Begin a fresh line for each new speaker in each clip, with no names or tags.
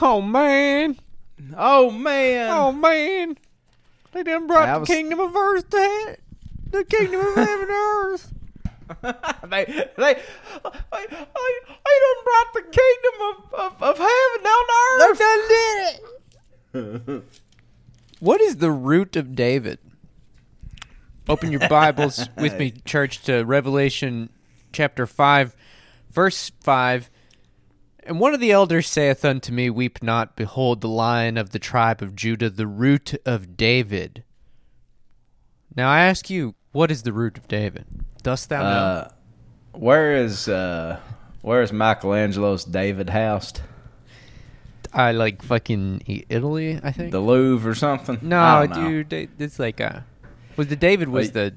Oh man.
Oh man.
Oh man. They done brought
That
the
was-
kingdom of earth to he- the kingdom of heaven to earth.
they, they, they, they, they done brought the kingdom of, of, of heaven down to earth.
They done did it. what is the root of David? Open your Bibles with me, church, to Revelation chapter 5, verse 5. And one of the elders saith unto me, Weep not, behold, the lion of the tribe of Judah, the root of David. Now I ask you, what is the root of David? Dost thou know?
Uh, where is uh, where is Michelangelo's David housed?
I like fucking Italy, I think.
The Louvre or something?
No, dude, it's like a was the David was
Wait.
the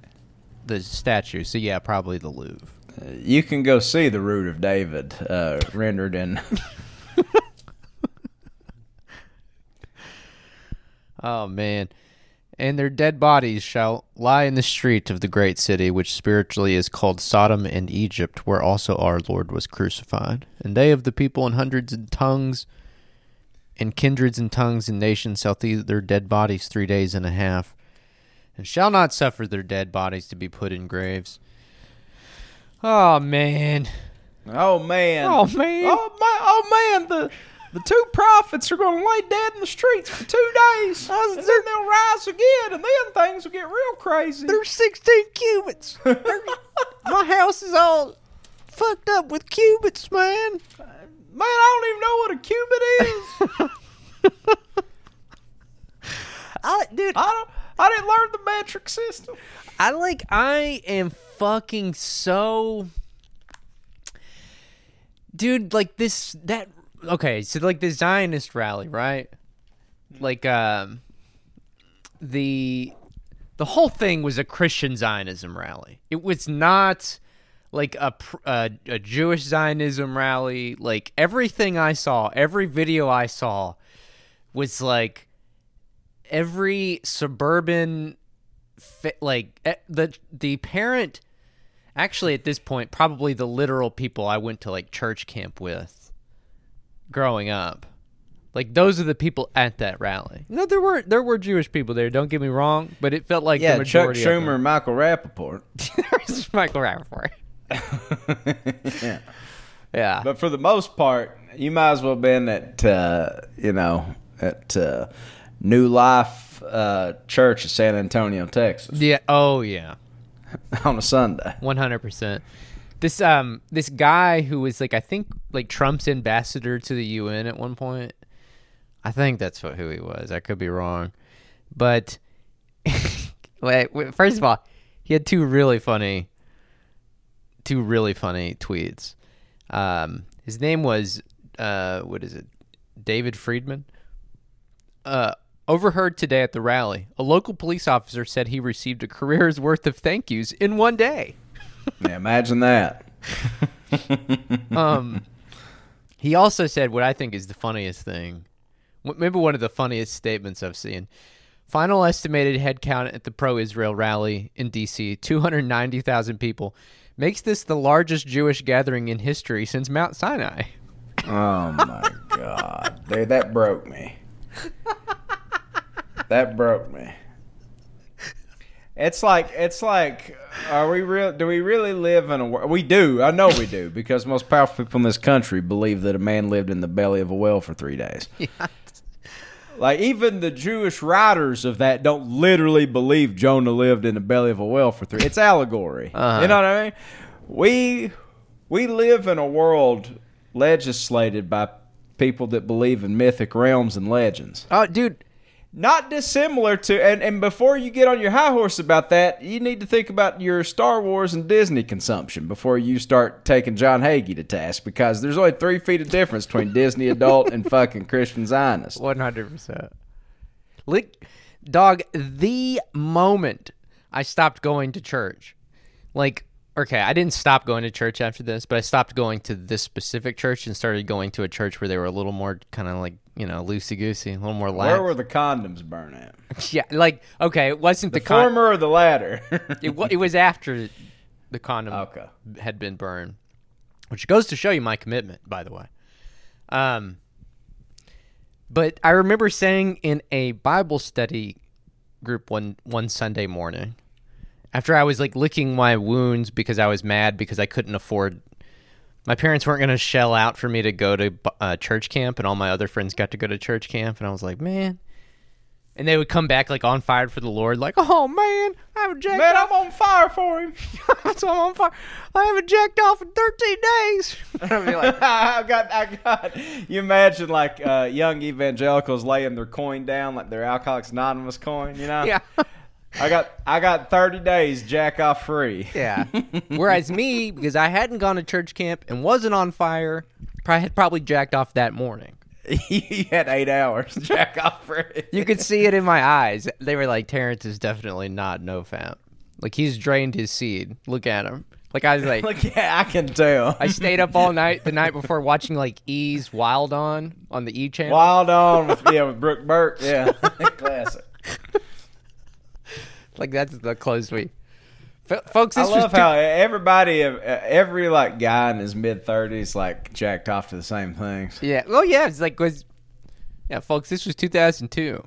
the statue, so yeah, probably the Louvre.
You can go see the root of David uh, rendered in.
Oh man. And their dead bodies shall lie in the street of the great city, which spiritually is called Sodom and Egypt, where also our Lord was crucified. And they of the people in hundreds and tongues, and kindreds and tongues and nations shall see their dead bodies three days and a half, and shall not suffer their dead bodies to be put in graves. Oh man.
Oh man!
Oh man.
Oh my! Oh man! The the two prophets are going to lay dead in the streets for two days, and then they'll rise again, and then things will get real crazy.
There's 16 cubits. My house is all fucked up with cubits, man.
Man, I don't even know what a cubit is.
I, dude,
I don't. I didn't learn the metric system.
I like. I am fucking so, dude. Like this. That okay. So like the Zionist rally, right? Like um, the the whole thing was a Christian Zionism rally. It was not like a a, a Jewish Zionism rally. Like everything I saw, every video I saw was like every suburban like eh, the the parent actually at this point probably the literal people I went to like church camp with growing up. Like those are the people at that rally. No, there were there were Jewish people there. Don't get me wrong, but it felt like
Yeah,
the
Chuck
majority of
Schumer, and Michael Rapaport.
There's Michael Rapaport.
yeah.
Yeah,
But for the most part, you might as well have been at uh, you know at uh, New Life uh, Church in San Antonio, Texas,
yeah. Oh yeah.
on a Sunday.
One hundred percent. This um this guy who was like I think like Trump's ambassador to the UN at one point. I think that's what, who he was. I could be wrong, but first of all, he had two really funny, two really funny tweets. Um, his name was uh what is it, David Friedman. Uh, overheard today at the rally, a local police officer said he received a career's worth of thank yous in one day.
Yeah, imagine that.
um, he also said what I think is the funniest thing. Maybe one of the funniest statements I've seen. Final estimated head count at the pro Israel rally in D.C. 290,000 people. Makes this the largest Jewish gathering in history since Mount Sinai.
Oh my god, dude, that broke me. That broke me. It's like it's like, are we real? Do we really live in a world? We do. I know we do because most powerful people in this country believe that a man lived in the belly of a whale for three days. Like even the Jewish writers of that don't literally believe Jonah lived in the belly of a whale for three. It's allegory.
Uh-huh.
You know what I mean? We we live in a world legislated by people that believe in mythic realms and legends.
Oh, dude.
Not dissimilar to and, and before you get on your high horse about that, you need to think about your Star Wars and Disney consumption before you start taking John Hagee to task because there's only three feet of difference between Disney adult and fucking Christian Zionist.
One hundred percent. Lick, dog. The moment I stopped going to church, like, okay, I didn't stop going to church after this, but I stopped going to this specific church and started going to a church where they were a little more kind of like you know loosey goosey, a little more lax.
Where were the condoms burned at?
yeah, like okay, it wasn't
The,
the, con-
former or the latter?
It, it was after the condom
Okay.
had been burned, which goes to show you my commitment, by the way. Um, But I remember saying in a Bible study group one one Sunday morning, after I was like licking my wounds because I was mad because I couldn't afford. My parents weren't going to shell out for me to go to uh, church camp, and all my other friends got to go to church camp, and I was like, man. And they would come back like on fire for the Lord, like, oh man, I haven't jacked
Man,
off.
I'm on fire for him.
so I'm on fire. I haven't jacked off in 13 days. I'd be like,
I got, I got. You imagine like uh, young evangelicals laying their coin down, like their Alcoholics Anonymous coin. You know?
yeah.
I got, I got thirty days jack off free.
Yeah. Whereas me, because I hadn't gone to church camp and wasn't on fire, I had probably jacked off that morning.
you had eight hours jack off free.
You could see it in my eyes. They were like, Terrence is definitely not no fap. Like he's drained his seed. Look at him. Like I was like,
Like, yeah, I can tell.
I stayed up all night the night before watching like E's Wild On on the E channel.
Wild on with yeah with Brooke Burke. Yeah, classic.
Like that's the close we. F- folks,
I love how everybody, uh, every like guy in his mid thirties, like jacked off to the same things.
Yeah. Well, yeah. It's like was. Yeah, folks. This was 2002.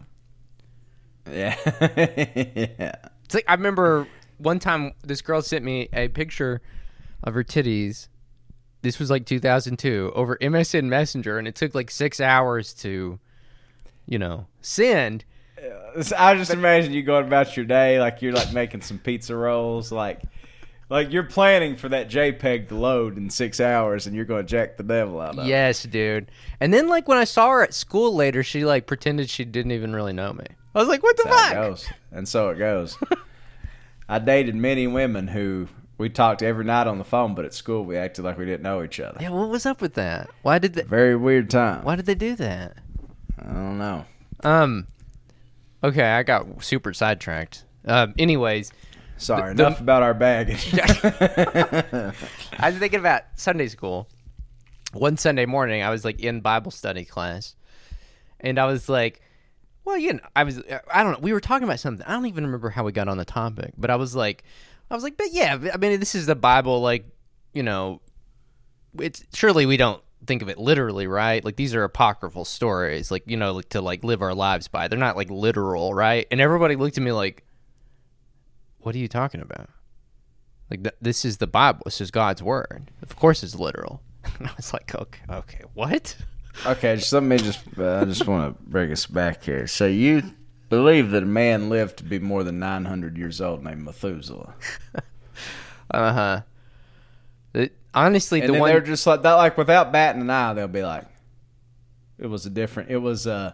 Yeah, yeah.
It's like I remember one time this girl sent me a picture of her titties. This was like 2002 over MSN Messenger, and it took like six hours to, you know, send.
I just imagine you going about your day like you're like making some pizza rolls, like like you're planning for that JPEG to load in six hours, and you're going to jack the devil out of it.
Yes, dude. And then like when I saw her at school later, she like pretended she didn't even really know me. I was like, what the
That's how it
fuck?
goes, and so it goes. I dated many women who we talked every night on the phone, but at school we acted like we didn't know each other.
Yeah, what was up with that? Why did they?
Very weird time.
Why did they do that?
I don't know.
Um. Okay, I got super sidetracked. Um. Anyways,
Sorry,
The-
enough about our baggage.
I was thinking about Sunday school. One Sunday morning, I was like in Bible study class, and I was like, "Well, you know, I was, I don't know, we were talking about something. I don't even remember how we got on the topic, but I was like, I was like, but yeah, I mean, this is the Bible, like, you know, it's surely we don't think of it literally, right? Like these are apocryphal stories, like you know, like, to like live our lives by. They're not like literal, right? And everybody looked at me like, "What are you talking about?" Like th- this is the Bible. This is God's word. Of course, it's literal. And I was like, okay, okay, what?
okay, just let me just. Uh, I just want to bring us back here. So you believe that a man lived to be more than nine hundred years old named Methuselah,
Uh huh. Honestly,
and
the
then
one
they're just like that. Like without batting an eye, they'll be like, "It was a different. It was uh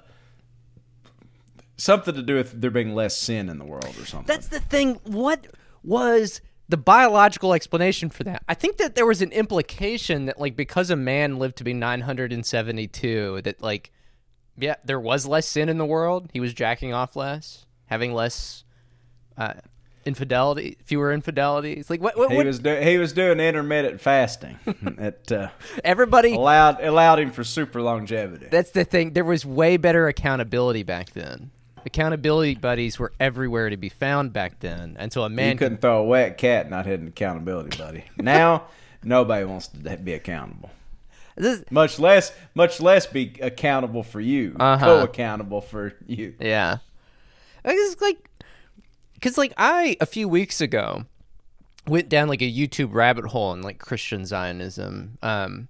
something to do with there being less sin in the world or something."
That's the thing. What was the biological explanation for that? I think that there was an implication that, like, because a man lived to be 972, that, like, yeah, there was less sin in the world. He was jacking off less, having less uh, infidelity, fewer infidelities. Like, what? what,
he
what
was do- he was doing intermittent fasting. it uh,
everybody.
allowed allowed him for super longevity.
That's the thing. There was way better accountability back then. Accountability buddies were everywhere to be found back then, and so a man
you couldn't throw a wet cat not hit an accountability buddy. Now nobody wants to be accountable.
This,
Much less, much less be accountable for you,
Uh-huh.
co-accountable for you.
Yeah. It's like, because like I a few weeks ago went down like a YouTube rabbit hole in like Christian Zionism. Um,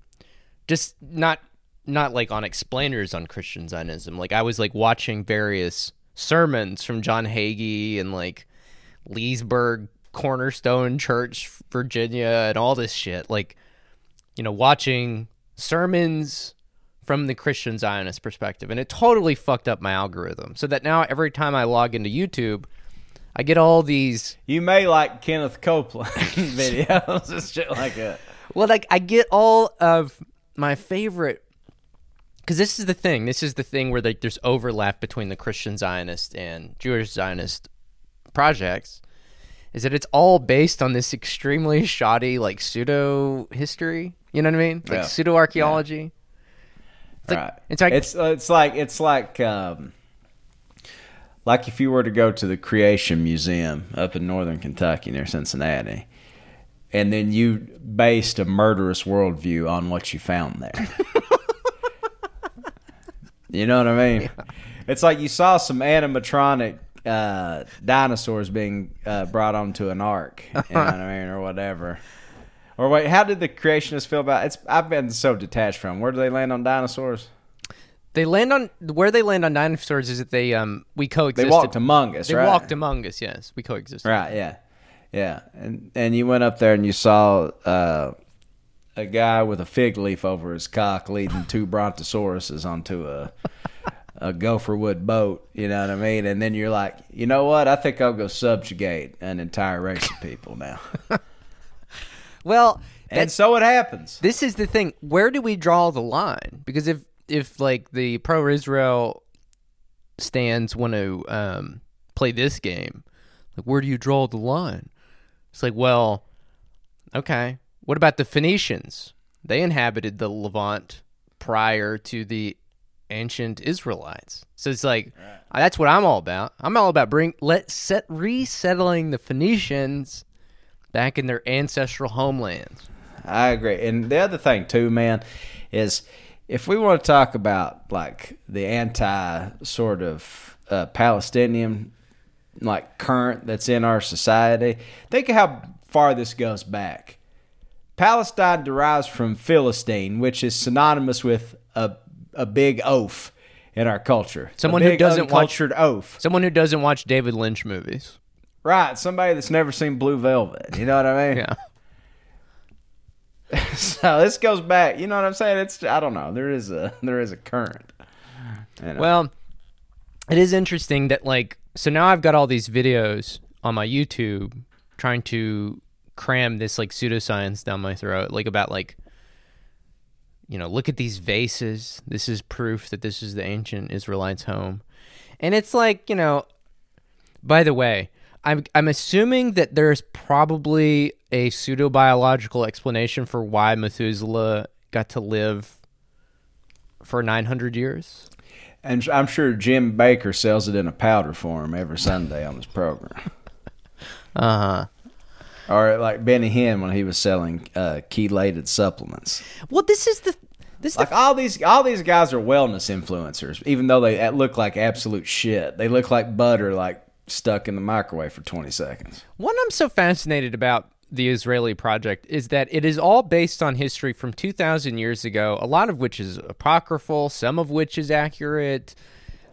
just not not like on explainers on Christian Zionism. Like I was like watching various sermons from John Hagee and like Leesburg Cornerstone Church, Virginia, and all this shit. Like, you know, watching sermons from the Christian Zionist perspective, and it totally fucked up my algorithm. So that now every time I log into YouTube, I get all these.
You may like Kenneth Copeland videos and shit like that.
Well, like I get all of my favorite. Because this is the thing. This is the thing where like, there's overlap between the Christian Zionist and Jewish Zionist projects. Is that it's all based on this extremely shoddy like pseudo history. You know what I mean? Like
Yeah.
pseudo archaeology. It's like-
right.
it's like-
it's uh, it's like it's like um, like if you were to go to the Creation Museum up in northern Kentucky near Cincinnati, and then you based a murderous worldview on what you found there. You know what I mean? It's like you saw some animatronic uh, dinosaurs being uh, brought onto an ark. You know what I mean, or whatever. Or wait, how did the creationists feel about it's? I've been so detached from. Where do they land on dinosaurs?
They land on where they land on dinosaurs is that they um we
They
coexisted.
walked among us,
They
right?
walked among us. Yes, we coexisted.
Right, yeah, yeah, and and you went up there and you saw uh, a guy with a fig leaf over his cock leading two brontosauruses onto a a gopher wood boat. You know what I mean? And then you're like, you know what? I think I'll go subjugate an entire race of people now.
Well,
and so it happens.
this is the thing. Where do we draw the line? Because if if like the pro Israel stands want to um, play this game, like where do you draw the line? It's like, well, okay. What about the Phoenicians? They inhabited the Levant prior to the ancient Israelites. So it's like that's what I'm all about. I'm all about bring let set resettling the Phoenicians back in their ancestral homelands.
I agree. And the other thing too, man, is if we want to talk about like the anti sort of uh, Palestinian like current that's in our society, think of how far this goes back. Palestine derives from Philistine, which is synonymous with a a big oaf in our culture.
Someone who doesn't watch-
oaf.
Someone who doesn't watch David Lynch movies.
Right, somebody that's never seen Blue Velvet. You know what I mean?
Yeah.
so this goes back. You know what I'm saying? It's I don't know. There is a there is a current. You know?
Well, it is interesting that like so now I've got all these videos on my YouTube trying to cram this like pseudoscience down my throat, like about like you know, look at these vases. This is proof that this is the ancient Israelites' home. And it's like, you know, by the way, I'm I'm assuming that there's probably a pseudo biological explanation for why Methuselah got to live for 900 years.
and I'm sure Jim Bakker sells it in a powder form every Sunday on his program.
Uh-huh.
Or like Benny Hinn when he was selling uh, chelated supplements.
Well, this is the this is the
Like all these, all these guys are wellness influencers, even though they look like absolute shit. They look like butter, like stuck in the microwave for twenty seconds.
What I'm so fascinated about the Israeli project is that it is all based on history from 2,000 years ago, a lot of which is apocryphal, some of which is accurate,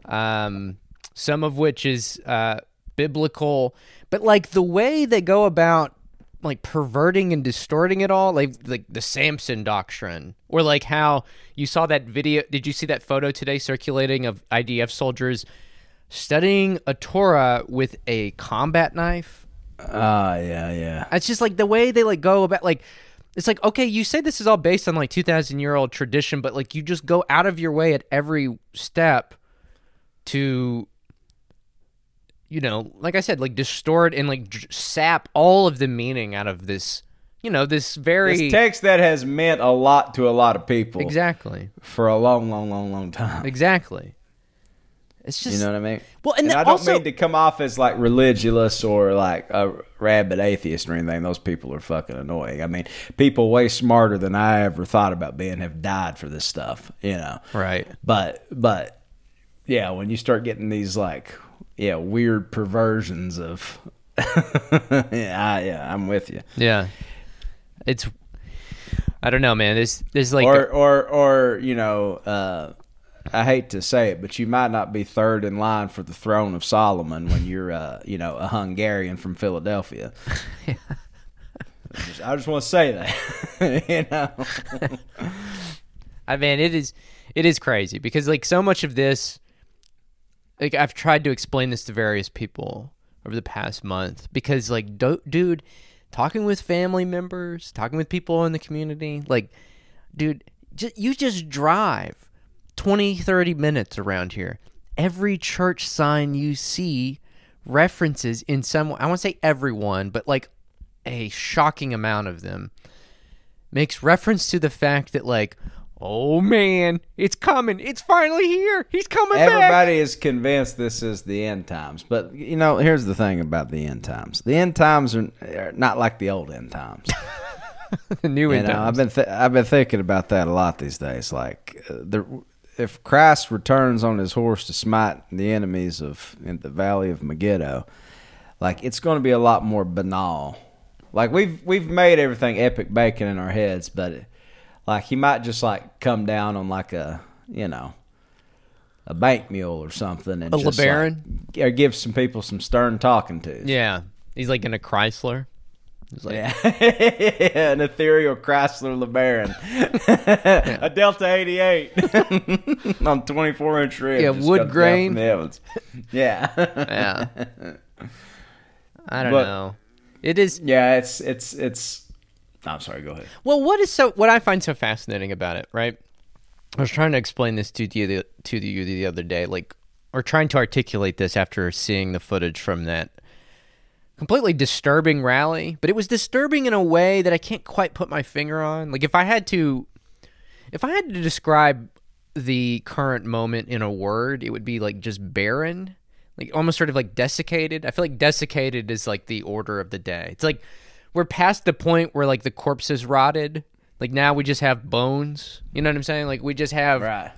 um, some of which is uh, biblical. But like the way they go about like perverting and distorting it all, like like the Samson doctrine, or like how you saw that video. Did you see that photo today circulating of IDF soldiers studying a Torah with a combat knife?
Ah, yeah, yeah.
It's just like the way they like go about like it's like okay, you say this is all based on like 2000 year old tradition, but like you just go out of your way at every step to you know, like I said, like distort and like dr- sap all of the meaning out of this, you know, this very
This text that has meant a lot to a lot of people
exactly,
for a long, long, long, long time.
exactly. It's just
You know what I mean?
well, and,
And I don't
also
mean to come off as like religious or like a rabid atheist or anything. Those people are fucking annoying. I mean, people way smarter than I ever thought about being have died for this stuff. You know,
right.
but but yeah, when you start getting these like yeah weird perversions of yeah I, yeah I'm with you.
Yeah, it's I don't know, man. There's there's like
or or or you know uh I hate to say it, but you might not be third in line for the throne of Solomon when you're uh you know a Hungarian from Philadelphia. I just, I just want to say that you know.
I mean, it is it is crazy because like so much of this, like I've tried to explain this to various people over the past month because like, do, dude, talking with family members, talking with people in the community, like, dude, you just drive 20, 30 minutes around here. Every church sign you see references in some. I won't say everyone, but like a shocking amount of them makes reference to the fact that like oh man it's coming it's finally here he's coming back
Everybody is convinced this is the end times, but you know, here's the thing about the end times: the end times are, are not like the old end times.
the new
You
end
know,
times.
I've been th- I've been thinking about that a lot these days. Like uh, the if Christ returns on his horse to smite the enemies of in the valley of Megiddo, like it's going to be a lot more banal. Like we've we've made everything epic bacon in our heads, but like he might just like come down on like a you know a bank mule or something and
A
just
LeBaron?
like, or give some people some stern talking to.
Yeah, he's like in a Chrysler. He's like,
Yeah, an ethereal Chrysler LeBaron, a Delta '88 on 24 inch rims.
Yeah, wood grain.
the heavens. Yeah,
yeah. I don't
But-
know. It is
yeah. It's it's it's. I'm sorry. Go ahead.
well. What is so? What I find so fascinating about it, right? I was trying to explain this to you the, to you the other day, like, or trying to articulate this after seeing the footage from that completely disturbing rally. But it was disturbing in a way that I can't quite put my finger on. Like, if I had to, if I had to describe the current moment in a word, it would be like just barren, like almost sort of like desiccated. I feel like desiccated is like the order of the day. It's like we're past the point where like the corpses rotted. Like now we just have bones. You know what I'm saying? Like we just have
Right.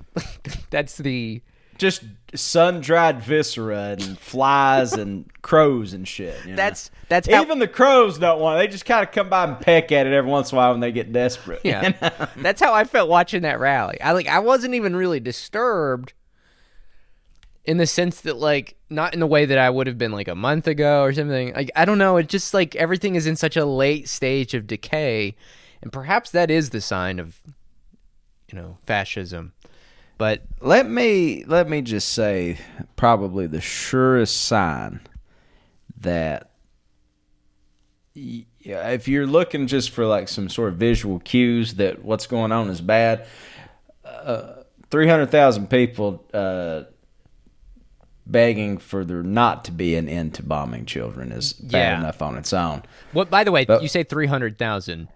that's the
Just sun dried viscera and flies and crows and shit. you know?
that's that's how
even the crows don't want. it. They just kind of come by and peck at it every once in a while when they get desperate.
yeah. that's how I felt watching that rally. I like I wasn't even really disturbed in the sense that like not in the way that I would have been like a month ago or something. Like I don't know, it just like everything is in such a late stage of decay and perhaps that is the sign of you know, fascism. But
let me let me just say probably the surest sign that if you're looking just for like some sort of visual cues that what's going on is bad uh, 300,000 people uh, begging for there not to be an end to bombing children is bad
Yeah.
enough on its own
what by the way,
But-
you say 300,000.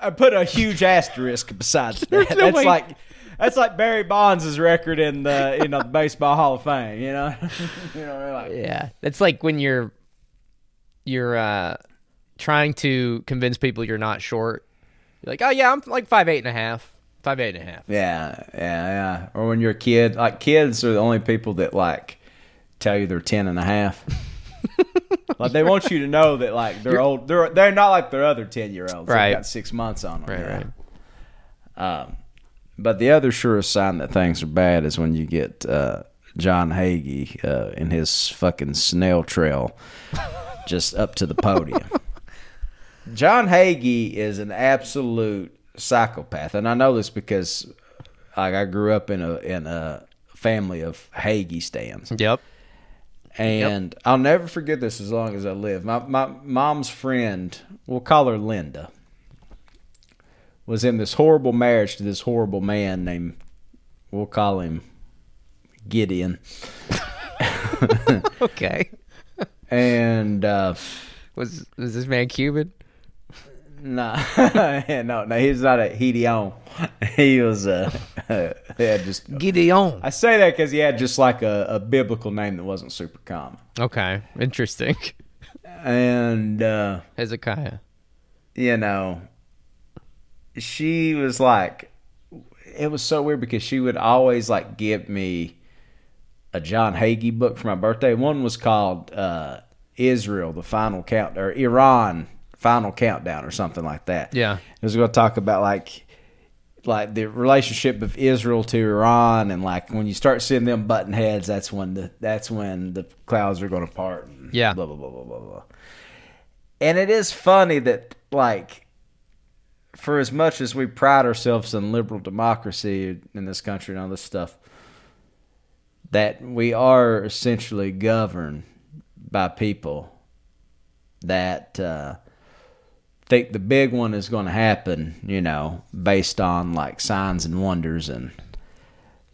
I put a huge asterisk besides that. That's
way-
like that's like Barry Bonds' record in the you know the baseball Hall of Fame. You know, you know, like
Yeah, that's like when you're you're uh, trying to convince people you're not short. You're like, oh yeah, I'm like five eight and a half, five eight and a half.
yeah, yeah, yeah. Or when you're a kid, like kids are the only people that like tell you they're ten and a half. like they want you to know that like they're old. They're they're not like their other ten year olds.
Right.
They've got six months on them.
Right,
you know?
right.
Um, but the other surest sign that things are bad is when you get uh, John Hagee uh, in his fucking snail trail just up to the podium. John Hagee is an absolute psychopath, and I know this because like I grew up in a in a family of Hagee stands.
Yep.
And I'll never forget this as long as I live. My my mom's friend, we'll call her Linda, was in this horrible marriage to this horrible man named we'll call him Gideon.
Okay.
And uh
Was was this man Cuban?
no, no, no, he's not a Gideon. He was uh, yeah, just
Gideon.
I say that because he had just like a, a biblical name that wasn't super common.
Okay, interesting.
And uh
Hezekiah.
you know, she was like, it was so weird because she would always like give me a John Hagee book for my birthday. One was called uh, Israel, the Final Count, or Iran, Final Countdown, or something like that.
Yeah.
it was going to talk about like. Like the relationship of Israel to Iran, and like when you start seeing them button heads, that's when the that's when the clouds are going to part.
Yeah.
blah blah blah blah blah blah. And it is funny that like for as much as we pride ourselves in liberal democracy in this country and all this stuff, that we are essentially governed by people that uh, think the big one is going to happen, you know, based on like signs and wonders and,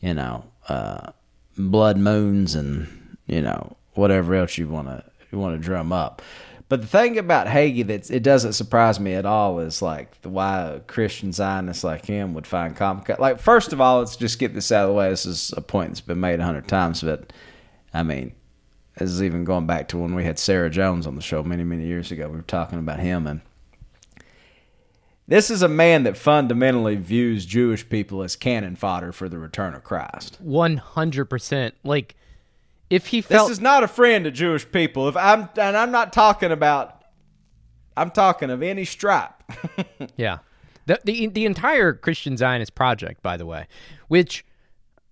you know, uh, blood moons and, you know, whatever else you want to you want to drum up. But the thing about Hagee that it doesn't surprise me at all is like the why a Christian Zionist like him would find comic. Like first of all, let's just get this out of the way. This is a point that's been made a hundred times, but I mean, this is even going back to when we had Sarah Jones on the show many many years ago. We were talking about him and This is a man that fundamentally views Jewish people as cannon fodder for the return of Christ.
One hundred percent. Like, if he felt This
is not a friend of Jewish people. If I'm and I'm not talking about I'm talking of any stripe.
Yeah. The, the the entire Christian Zionist project, by the way, which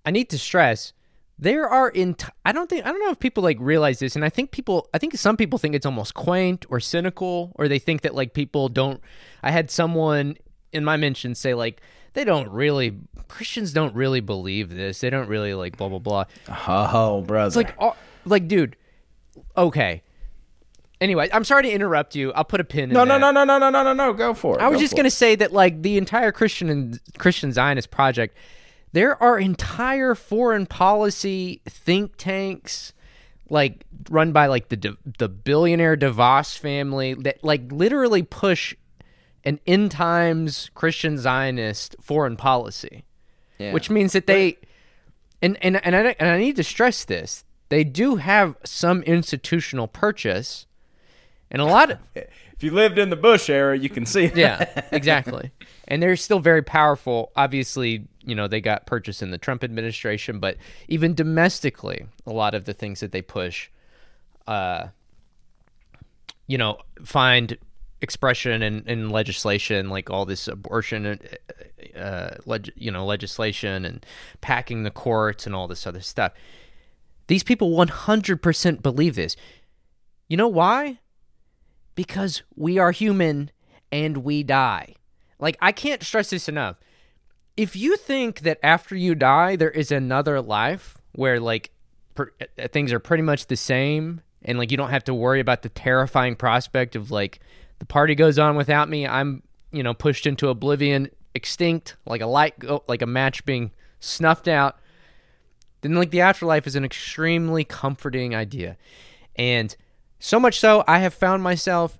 I need to stress, there are in I don't think I don't know if people like realize this and I think people I think some people think it's almost quaint or cynical or they think that like people don't I had someone in my mentions say like they don't really Christians don't really believe this. They don't really like blah blah blah.
oh, brother.
It's like oh, like dude, okay. Anyway, I'm sorry to interrupt you. I'll put a pin in
no, no,
that.
no, no, no, no, no, no, no. Go for it.
I was
Go
just going
it.
to say that like the entire Christian and Christian Zionist project, there are entire foreign policy think tanks like run by like the the billionaire DeVos family that like literally push an end times Christian Zionist foreign policy,
Yeah.
which means that they and and and I, and I need to stress this. They do have some institutional purchase and a lot of
if you lived in the Bush era, you can see. It.
Yeah, exactly. And they're still very powerful. Obviously, you know, they got purchased in the Trump administration, but even domestically, a lot of the things that they push, uh, you know, find expression and, in legislation, like all this abortion, uh, uh, leg- you know, legislation and packing the courts and all this other stuff. These people 100% believe this. You know why? because we are human and we die. Like, I can't stress this enough. If you think that after you die, there is another life where, like, per- uh, things are pretty much the same and, like, you don't have to worry about the terrifying prospect of, like, the party goes on without me, I'm, you know, pushed into oblivion, extinct, like a light, go- like a match being snuffed out, then, like, the afterlife is an extremely comforting idea. And so much so, I have found myself.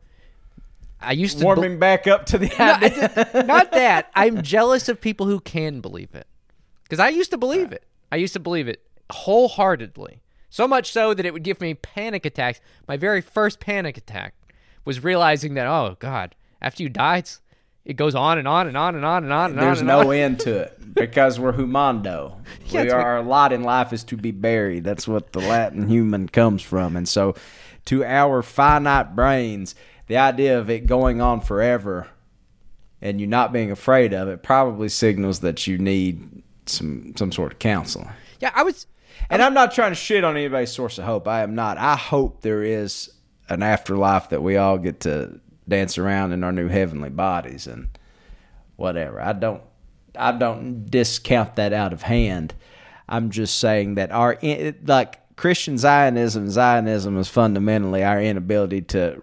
I used to
Warming back up to the
No, I not that. I'm jealous of people who can believe it. Because I used to believe it. I used to believe it wholeheartedly. So much so that it would give me panic attacks. My very first panic attack was realizing that, oh, God, after you die, it's, it goes on and on and on and on and on and on.
There's no
on.
end to it because we're humando.
Yeah,
we are, our lot in life is to be buried. That's what the Latin human comes from. And so, to our finite brains, the idea of it going on forever and you not being afraid of it probably signals that you need some some sort of counseling.
Yeah, I was.
And I'm not trying to shit on anybody's source of hope. I am not. I hope there is an afterlife that we all get to dance around in our new heavenly bodies and whatever. I don't I don't discount that out of hand. I'm just saying that our like Christian Zionism, Zionism is fundamentally our inability to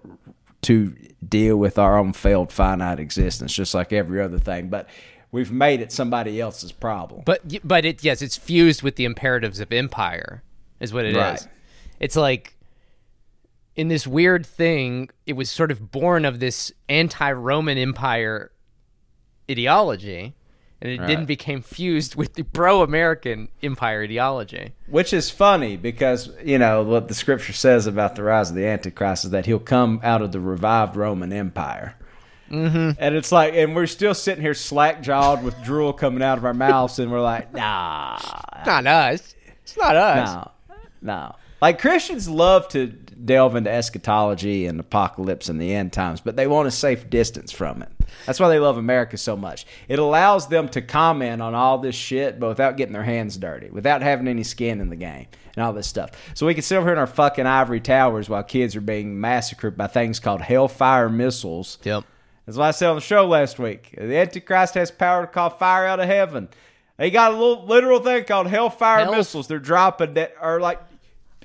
to deal with our own failed finite existence, just like every other thing. But we've made it somebody else's problem.
But but it yes, it's fused with the imperatives of empire, is what it is.
Right.
It's like in this weird thing, it was sort of born of this anti-Roman Empire ideology, and it
Right.
then became fused with the pro-American Empire ideology.
Which is funny because, you know, what the scripture says about the rise of the Antichrist is that he'll come out of the revived Roman Empire. Mm-hmm. And it's like, and we're still sitting here slack jawed with drool coming out of our mouths, and we're like, nah,
Not us. It's not us.
no, no. Like Christians love to delve into eschatology and apocalypse and the end times, but they want a safe distance from it. That's why they love America so much. It allows them to comment on all this shit, but without getting their hands dirty, without having any skin in the game, and all this stuff. So we can sit over here in our fucking ivory towers while kids are being massacred by things called hellfire missiles.
Yep.
That's what I said on the show last week. The Antichrist has power to call fire out of heaven. They got a little literal thing called hellfire
Hell-
missiles. They're dropping that are like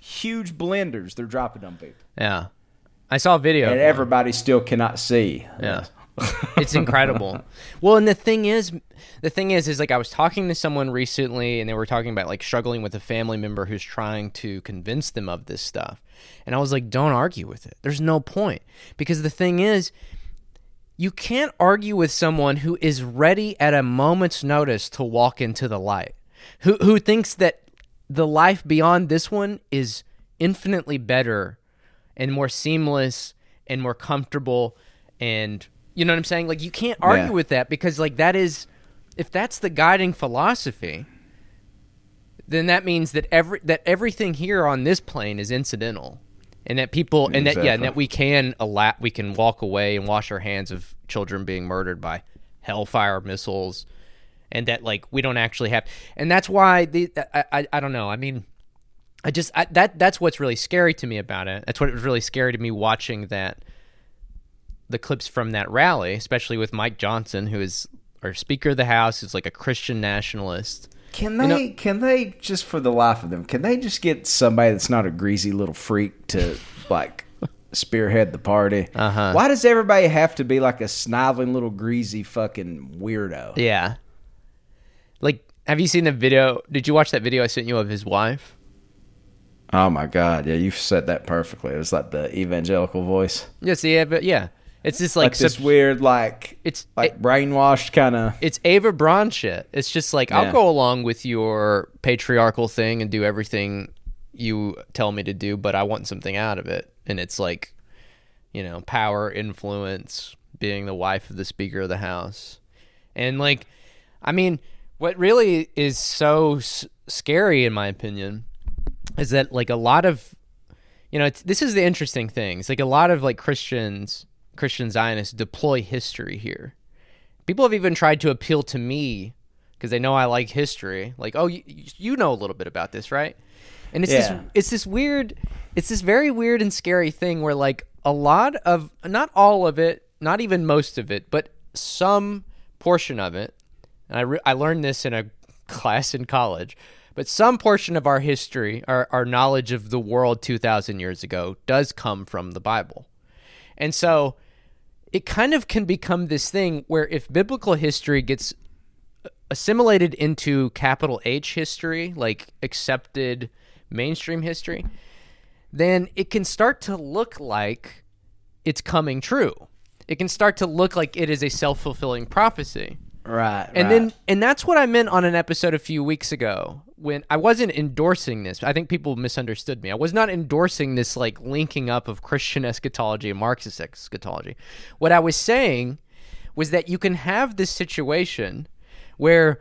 huge blenders. They're dropping on people,
Yeah. I saw a video.
and everybody still cannot see.
Yeah. it's incredible. Well, and the thing is, the thing is, is like I was talking to someone recently, and they were talking about like struggling with a family member who's trying to convince them of this stuff, and I was like, don't argue with it. There's no point because the thing is, you can't argue with someone who is ready at a moment's notice to walk into the light, who who thinks that the life beyond this one is infinitely better and more seamless and more comfortable and You know what I'm saying? Like you can't argue
Yeah.
with that because like that is if that's the guiding philosophy, then that means that every that everything here on this plane is incidental. And that people and that yeah, and that we can allow we can walk away and wash our hands of children being murdered by hellfire missiles and that like we don't actually have and that's why the I I, I don't know. I mean I just I, that that's what's really scary to me about it. That's what was really scary to me watching that the clips from that rally, especially with Mike Johnson, who is our Speaker of the House, who's like a Christian nationalist.
Can
You
they?
know-
can they just for the life of them? Can they just get somebody that's not a greasy little freak to like spearhead the party?
Uh-huh.
Why does everybody have to be like a sniveling little greasy fucking weirdo?
Yeah. Have you seen the video? Did you watch that video I sent you of his wife?
Oh my god! Yeah, you've said that perfectly. It was like the evangelical voice,
Yes, yeah, but yeah, it's just like,
like, this
sub-
weird, like
It's
like brainwashed kind of.
it's Eva Braun shit. It's just like I'll go along with your patriarchal thing and do everything you tell me to do, but I want something out of it. And it's like, you know, power, influence, being the wife of the Speaker of the House, and like, I mean, what really is so s- scary, in my opinion, is that like a lot of you know, it's, this is the interesting thing. It's like a lot of like Christians, Christian Zionists deploy history here. People have even tried to appeal to me because they know I like history. Like, oh, you, you know a little bit about this, right? And it's
Yeah.
this, it's this weird, it's this very weird and scary thing where like a lot of, not all of it, not even most of it, but some portion of it. And I re- I learned this in a class in college. But some portion of our history, our, our knowledge of the world 2,000 years ago, does come from the Bible. And so it kind of can become this thing where if biblical history gets uh, assimilated into capital H history, like accepted mainstream history, then it can start to look like it's coming true. It can start to look like it is a self fulfilling prophecy.
Right,
And
right.
then and that's what I meant on an episode a few weeks ago when I wasn't endorsing this. I think people misunderstood me. I was not endorsing this like linking up of Christian eschatology and Marxist eschatology. What I was saying was that you can have this situation where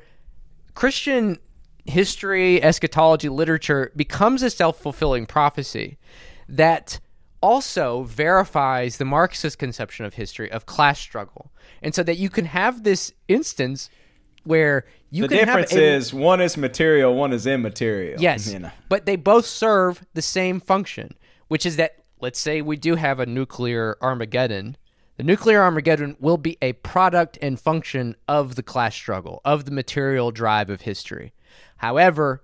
Christian history, eschatology, literature becomes a self-fulfilling prophecy that also verifies the Marxist conception of history of class struggle. And so that you can have this instance where you
the
can
difference
have a,
is one is material, one is immaterial.
Yes.
you know.
But they both serve the same function, which is that let's say we do have a nuclear Armageddon. The nuclear Armageddon will be a product and function of the class struggle, of the material drive of history. However,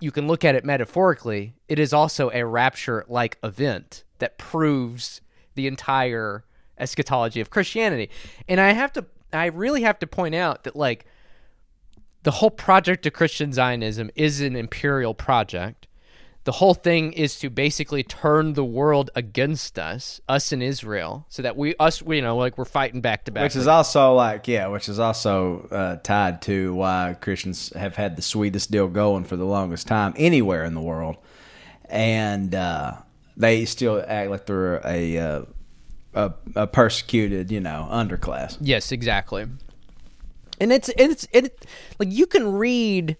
you can look at it metaphorically, it is also a rapture like event that proves the entire eschatology of Christianity. And I have to I really have to point out that like the whole project of Christian Zionism is an imperial project. The whole thing is to basically turn the world against us, us in Israel, so that we us we, you know like we're fighting back to back.
Which is also like, yeah, which is also uh, tied to why Christians have had the sweetest deal going for the longest time anywhere in the world, and uh, they still act like they're a, uh, a a persecuted, you know, underclass.
Yes, exactly. And it's it's it like you can read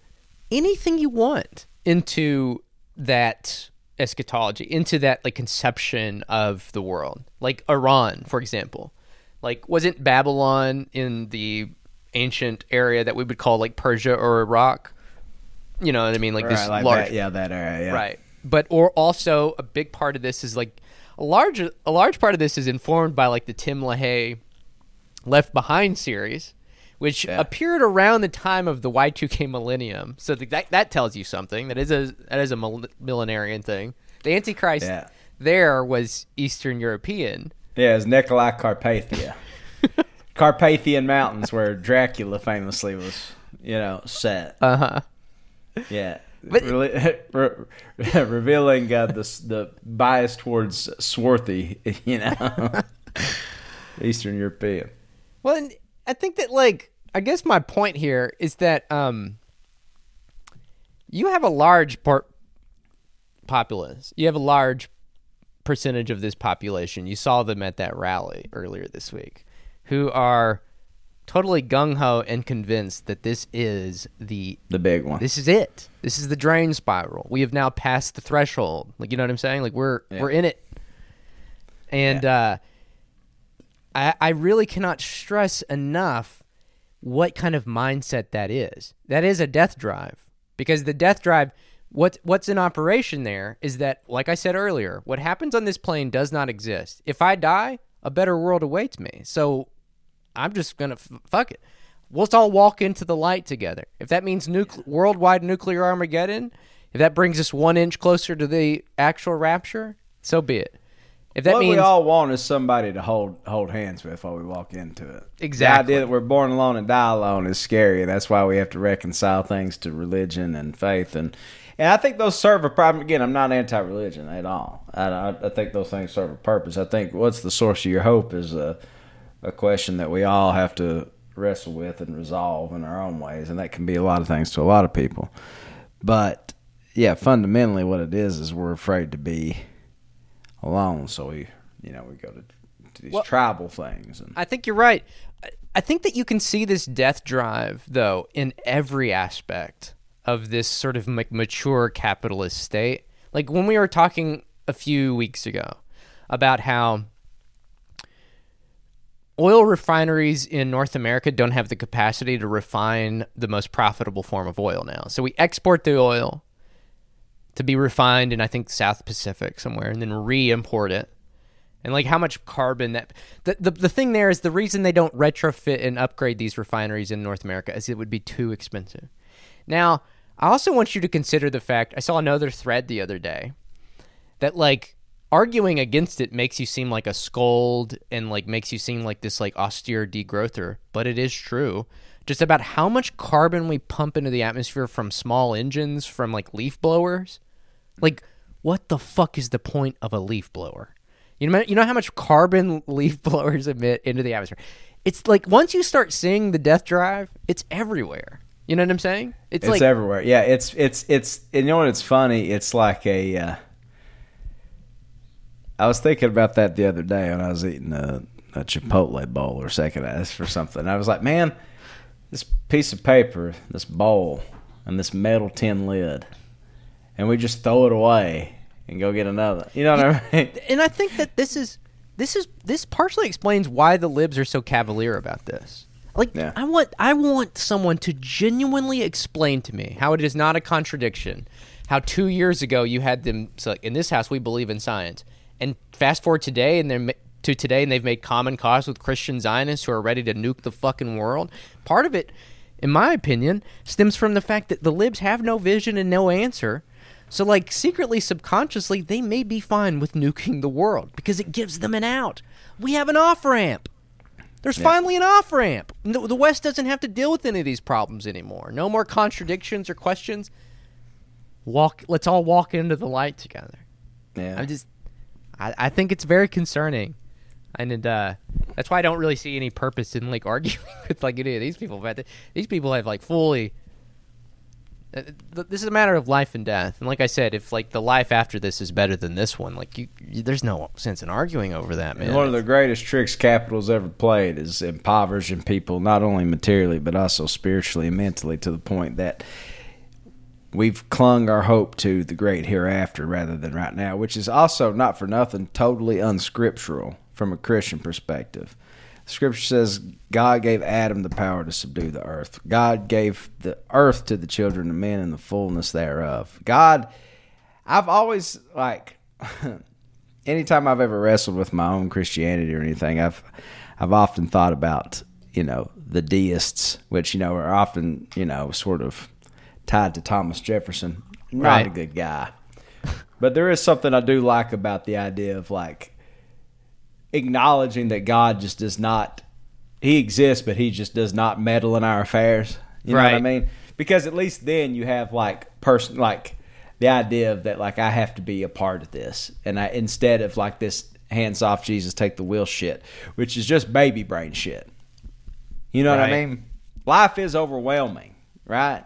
anything you want into that eschatology, into that like conception of the world. Like Iran, for example. Like wasn't Babylon in the ancient area that we would call like Persia or Iraq? You know what I mean? Like this
Right, like
large
that, yeah, that area, yeah.
Right. But or also a big part of this is like a large a large part of this is informed by like the Tim LaHaye Left Behind series, which
Yeah.
appeared around the time of the Y2K millennium. So th- that that tells you something. That is a that is a mil- millenarian thing. The Antichrist
Yeah.
there was Eastern European.
Yeah, it's Nicolae Carpathia. Carpathian Mountains, where Dracula famously was, you know, set.
Uh huh.
Yeah.
But-
revealing uh, the the bias towards swarthy, you know, Eastern European.
Well, and I think that like I guess my point here is that um you have a large part populace. You have a large percentage of this population. You saw them at that rally earlier this week. who are totally gung ho and convinced that this is the
The big one.
this is it. This is the drain spiral. We have now passed the threshold. Like you know what I'm saying? Like we're
Yeah.
we're in it. And uh I I really cannot stress enough what kind of mindset that is. That is a death drive. Because the death drive what what's in operation there is that like I said earlier, what happens on this plane does not exist. If I die, a better world awaits me. So I'm just gonna f- fuck it. Let's all walk into the light together. If that means nucle- worldwide nuclear Armageddon, if that brings us one inch closer to the actual rapture, so be it. If that
what
means
we all want is somebody to hold hold hands with while we walk into it.
Exactly.
The idea that we're born alone and die alone is scary. And that's why we have to reconcile things to religion and faith, and and I think those serve a problem. Again, I'm not anti-religion at all. I, I, I think those things serve a purpose. I think what's the source of your hope is a a question that we all have to wrestle with and resolve in our own ways, and that can be a lot of things to a lot of people. But yeah, fundamentally, what it is is we're afraid to be alone, so we, you know, we go to, to these
Well-
tribal things. And
I think you're right. I- I think that you can see this death drive, though, in every aspect of this sort of mature capitalist state. Like when we were talking a few weeks ago about how oil refineries in North America don't have the capacity to refine the most profitable form of oil now. So we export the oil to be refined in, I think, South Pacific somewhere, and then re import it and like how much carbon that the, the the thing there is the reason they don't retrofit and upgrade these refineries in North America is it would be too expensive. Now, I also want you to consider the fact I saw another thread the other day that like arguing against it makes you seem like a scold and like makes you seem like this like austere degrowther, but it is true. Just about how much carbon we pump into the atmosphere from small engines from like leaf blowers. Like what the fuck is the point of a leaf blower? You know, you know how much carbon leaf blowers emit into the atmosphere. It's like once you start seeing the death drive, it's everywhere. You know what I'm saying? It's,
it's
like
everywhere. Yeah, it's it's it's. You know what? It's funny. It's like a. Uh, I was thinking about that the other day when I was eating a, a Chipotle bowl or second ass for something. I was like, man, this piece of paper, this bowl, and this metal tin lid, and we just throw it away and go get another. You know what I mean?
and I think that this is this is this partially explains why the libs are so cavalier about this. Like
Yeah.
I want I want someone to genuinely explain to me how it is not a contradiction. How 2 years ago you had them so in this house we believe in science. And fast forward today and they're to today and they've made common cause with Christian Zionists who are ready to nuke the fucking world. Part of it in my opinion stems from the fact that the libs have no vision and no answer. So, like, secretly, subconsciously, they may be fine with nuking the world because it gives them an out. We have an off ramp. There's finally an off ramp. The, the West doesn't have to deal with any of these problems anymore. No more contradictions or questions. Walk. Let's all walk into the light together.
Yeah.
I'm just. I, I think it's very concerning, and it, uh, that's why I don't really see any purpose in like arguing with like any of these people. But these people have like fully. uh, th- This is a matter of life and death, and like I said, if like the life after this is better than this one, like you, you there's no sense in arguing over that, man.
And one of the greatest tricks capital's ever played is impoverishing people, not only materially, but also spiritually and mentally, to the point that we've clung our hope to the great hereafter rather than right now, which is also not for nothing totally unscriptural from a Christian perspective. Scripture says God gave Adam the power to subdue the earth. God gave the earth to the children of men and the fullness thereof. God, I've always like anytime I've ever wrestled with my own Christianity or anything, I've I've often thought about you know the deists, which you know are often you know sort of tied to Thomas Jefferson. Not
Right.
a good guy, but there is something I do like about the idea of like acknowledging that God just does not he exists, but he just does not meddle in our affairs. You know what I mean? Because at least then you have like person like the idea of that like I have to be a part of this, and I instead of like this hands off Jesus take the wheel shit, which is just baby brain shit. You know what I mean? Life is overwhelming, right?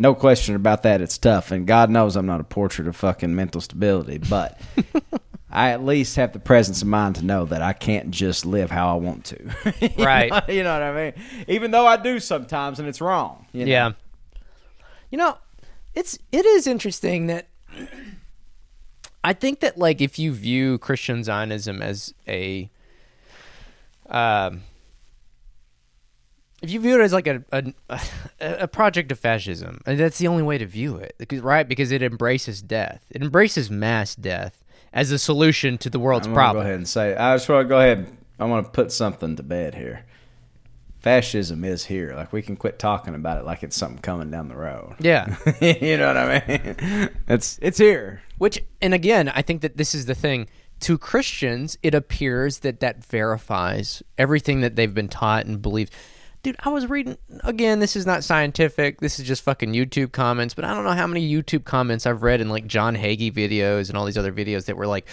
No question about that. It's tough, and God knows I'm not a portrait of fucking mental stability, but I at least have the presence of mind to know that I can't just live how I want to. You
Right.
know- you know what I mean? Even though I do sometimes and it's wrong. you know?
Yeah. You know, it's it is interesting that I think that like if you view Christian Zionism as a um if you view it as like a a, a project of fascism, and that's the only way to view it, right? Because it embraces death, it embraces mass death as a solution to the world's
I'm
problem.
go ahead and say I just want to go ahead. I want to put something to bed here. Fascism is here. Like we can quit talking about it like it's something coming down the road.
Yeah.
you know what I mean? It's it's here.
Which, and again, I think that this is the thing. To Christians, it appears that that verifies everything that they've been taught and believed. Dude, I was reading again. This is not scientific. This is just fucking YouTube comments. But I don't know how many YouTube comments I've read in like John Hagee videos and all these other videos that were like,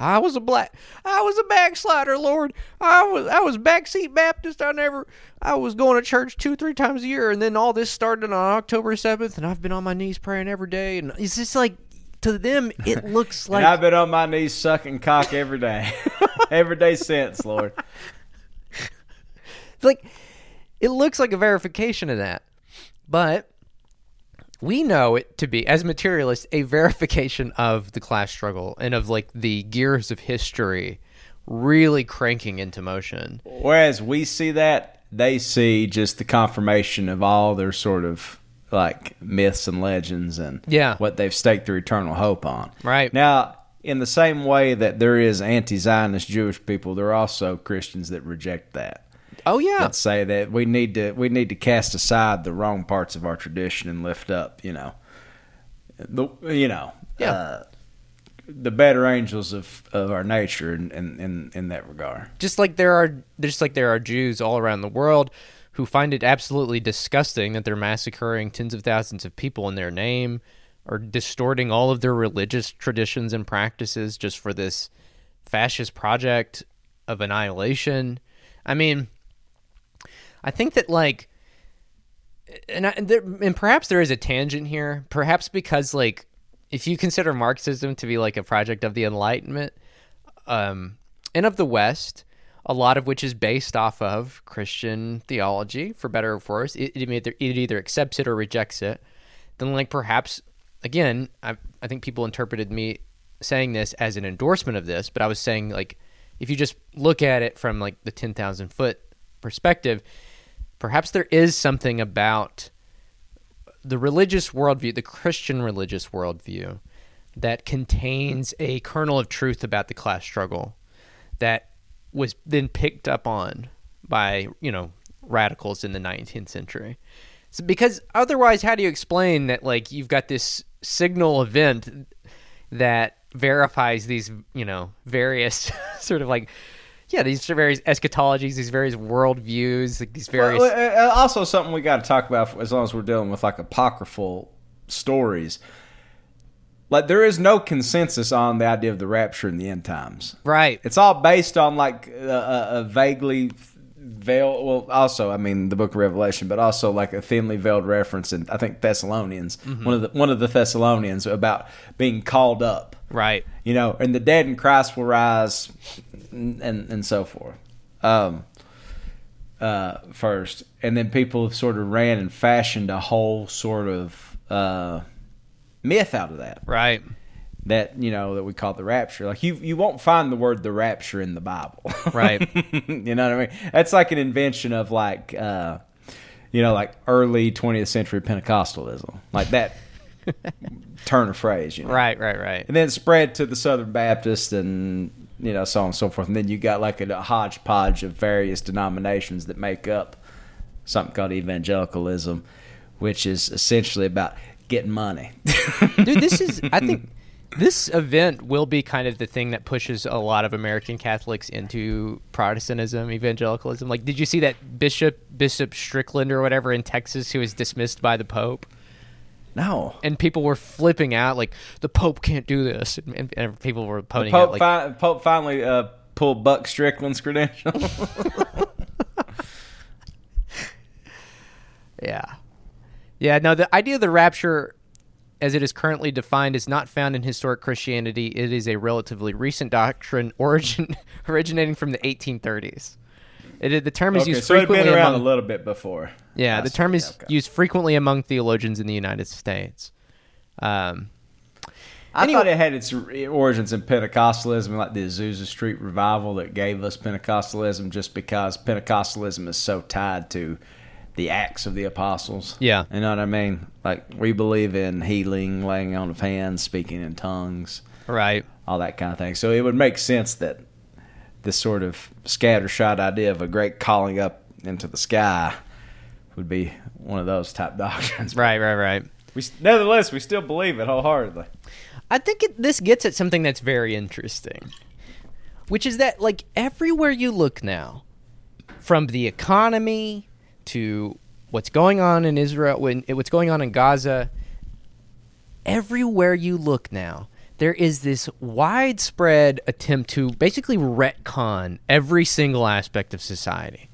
"I was a black, I was a backslider, Lord. I was, I was backseat Baptist. I never, I was going to church two, three times a year, and then all this started on October seventh, and I've been on my knees praying every day. And it's just like to them, it looks like
I've been on my knees sucking cock every day, every day since, Lord.
like it looks like a verification of that but we know it to be as materialists a verification of the class struggle and of like the gears of history really cranking into motion
Whereas we see that, they see just the confirmation of all their sort of like myths and legends and
Yeah.
what they've staked their eternal hope on.
Right.
Now, in the same way that there is anti-Zionist Jewish people, there are also Christians that reject that.
Oh yeah
That say that we need to we need to cast aside the wrong parts of our tradition and lift up, you know, the you know,
Yeah.
uh, the better angels of, of our nature in, in, in, in that regard.
just like there are just like there are Jews all around the world who find it absolutely disgusting that they're massacring tens of thousands of people in their name or distorting all of their religious traditions and practices just for this fascist project of annihilation. I mean, I think that like and I, and, there, and perhaps there is a tangent here, perhaps because like if you consider Marxism to be like a project of the Enlightenment, um, and of the West, a lot of which is based off of Christian theology, for better or for worse. It, it, either, it either accepts it or rejects it. Then, like, perhaps, again, I, I think people interpreted me saying this as an endorsement of this, but I was saying, like, if you just look at it from, like, the 10,000 foot perspective, perhaps there is something about the religious worldview, the Christian religious worldview, that contains a kernel of truth about the class struggle that was then picked up on by, you know, radicals in the 19th century. So, because otherwise, how do you explain that, like, you've got this signal event that verifies these, you know, various sort of like, yeah, these various eschatologies, these various worldviews, like these various.
Well, uh, uh, also, something we got to talk about as long as we're dealing with like apocryphal stories. Like there is no consensus on the idea of the rapture in the end times.
right.
It's all based on like a, a, vaguely veiled. Well, also, I mean, the Book of Revelation, but also like a thinly veiled reference in I think Thessalonians, one of the one of the Thessalonians about being called up.
Right.
You know, and the dead in Christ will rise, and and, so forth. Um, uh, first, and then people have sort of ran and fashioned a whole sort of uh, myth out of that
Right.
that you know that we call the rapture. Like you, you won't find the word the rapture in the Bible,
Right.
you know what I mean? That's like an invention of like, uh, you know, like early 20th century Pentecostalism, like that turn of phrase, you know?
Right. Right. Right.
And then spread to the Southern Baptist and you know so on and so forth. And then you got like a, a hodgepodge of various denominations that make up something called evangelicalism, which is essentially about getting money.
dude this is i think this event will be kind of the thing that pushes a lot of american catholics into protestantism evangelicalism like did you see that bishop bishop strickland or whatever in texas who was dismissed by the pope
no.
and people were flipping out like the pope can't do this and, and, and people were
The
pointing out
Pope,
like
fi- Pope finally uh, pulled Buck Strickland's credential.
Yeah. Yeah, no, the idea of the rapture as it is currently defined, is not found in historic Christianity. It is a relatively recent doctrine, origin originating from the 1830s. It, the term is
Okay,
used
so
frequently
been around
among
a little bit before.
yeah, the term is
okay.
used frequently among theologians in the United States. Um,
I
Anyway-
thought it had its origins in Pentecostalism, like the Azusa Street revival that gave us Pentecostalism, just because Pentecostalism is so tied to the acts of the apostles.
Yeah.
you know what I mean. Like we believe in healing, laying on of hands, speaking in tongues,
right.
all that kind of thing. So it would make sense that this sort of scattershot idea of a great calling up into the sky would be one of those type doctrines.
Right, right, right.
We, nevertheless, we still believe it wholeheartedly.
I think it, this gets at something that's very interesting, which is that like everywhere you look now, from the economy to what's going on in Israel, when what's going on in Gaza, everywhere you look now, there is this widespread attempt to basically retcon every single aspect of society.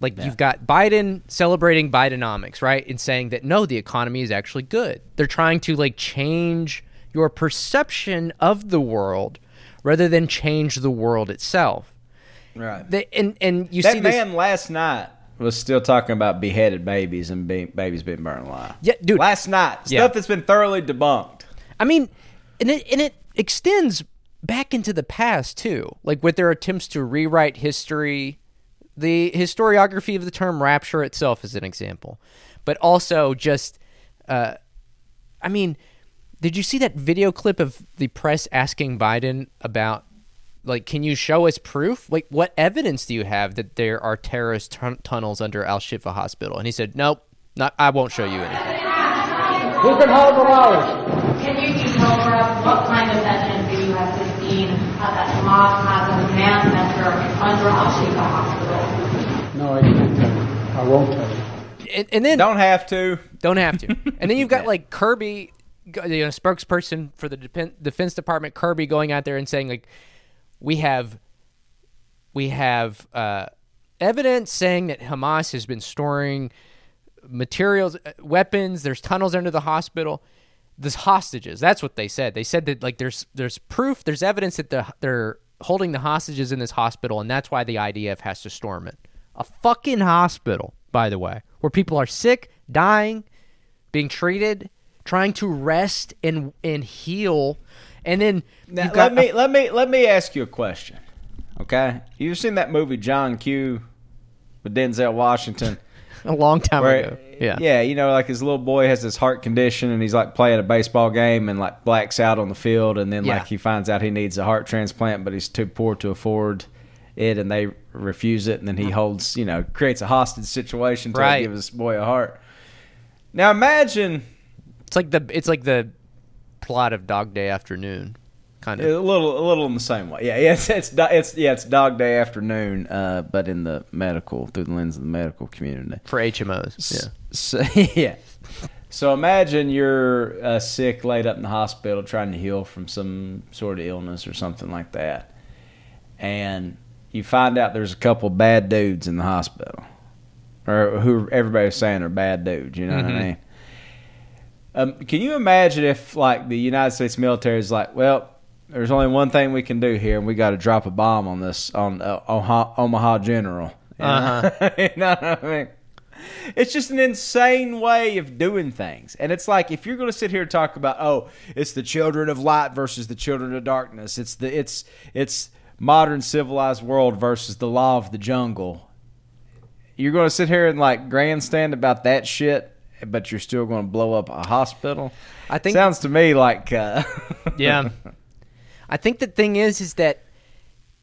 Like you've got Biden celebrating Bidenomics, right? And saying that no, the economy is actually good. They're trying to like change your perception of the world rather than change the world itself.
Right.
They, and and you
that
see this
man last night was still talking about beheaded babies and be- babies being burned alive.
Yeah, dude.
Last night,
Yeah.
stuff that's been thoroughly debunked.
I mean, and it and it extends back into the past too, like with their attempts to rewrite history. The historiography of the term rapture itself is an example, but also just, uh, I mean, did you see that video clip of the press asking Biden about, like, can you show us proof? Like, what evidence do you have that there are terrorist tun- tunnels under Al Shifa Hospital? And he said, nope, not. I won't show you anything.
Who can hold the knowledge?
Can you detail what kind of evidence do you have to see uh, that Hamas has a command center under Al-Shifa Hospital?
No, I can't tell you. I won't tell you.
And, and then
Don't have to.
Don't have to. And then you've got like Kirby, you know, spokesperson for the Depen- Defense Department, Kirby going out there and saying like, we have, we have uh, evidence saying that Hamas has been storing materials, uh, weapons. There's tunnels under the hospital. There's hostages. That's what they said. They said that like there's there's proof, there's evidence that the, they're holding the hostages in this hospital, and that's why the IDF has to storm it. A fucking hospital, by the way, where people are sick, dying, being treated, trying to rest and and heal, and then
Now,
got
let me let me let me ask you a question. Okay, you've seen that movie John Q. with Denzel Washington.
a, long time
Where,
ago. Yeah.
yeah, you know, like his little boy has this heart condition, and he's like playing a baseball game, and like blacks out on the field, and then
Yeah.
like he finds out he needs a heart transplant, but he's too poor to afford it, and they refuse it, and then he mm. holds, you know, creates a hostage situation to
Right.
give his boy a heart. Now imagine
It's like the it's like the plot of Dog Day Afternoon, kind
a little, a little in the same way. Yeah, yeah, it's it's it's yeah, it's Dog Day Afternoon, uh, but in the medical through the lens of the medical community.
For HMOs, yeah.
So, yeah. So imagine you're uh, sick, laid up in the hospital, trying to heal from some sort of illness or something like that, and you find out there's a couple bad dudes in the hospital, or who everybody's saying are bad dudes. You know what I
Mhm.
mean? Um, can you imagine if, like, the United States military is like, well, there's only one thing we can do here, and we got to drop a bomb on this on uh, Omaha, Omaha General. You know?
Uh-huh.
you know what I mean? It's just an insane way of doing things. And it's like if you're going to sit here and talk about, oh, it's the children of light versus the children of darkness. It's the it's it's modern civilized world versus the law of the jungle. You're going to sit here and like grandstand about that shit, but you're still going to blow up a hospital.
I think-
sounds to me like uh,
yeah. I think the thing is, is that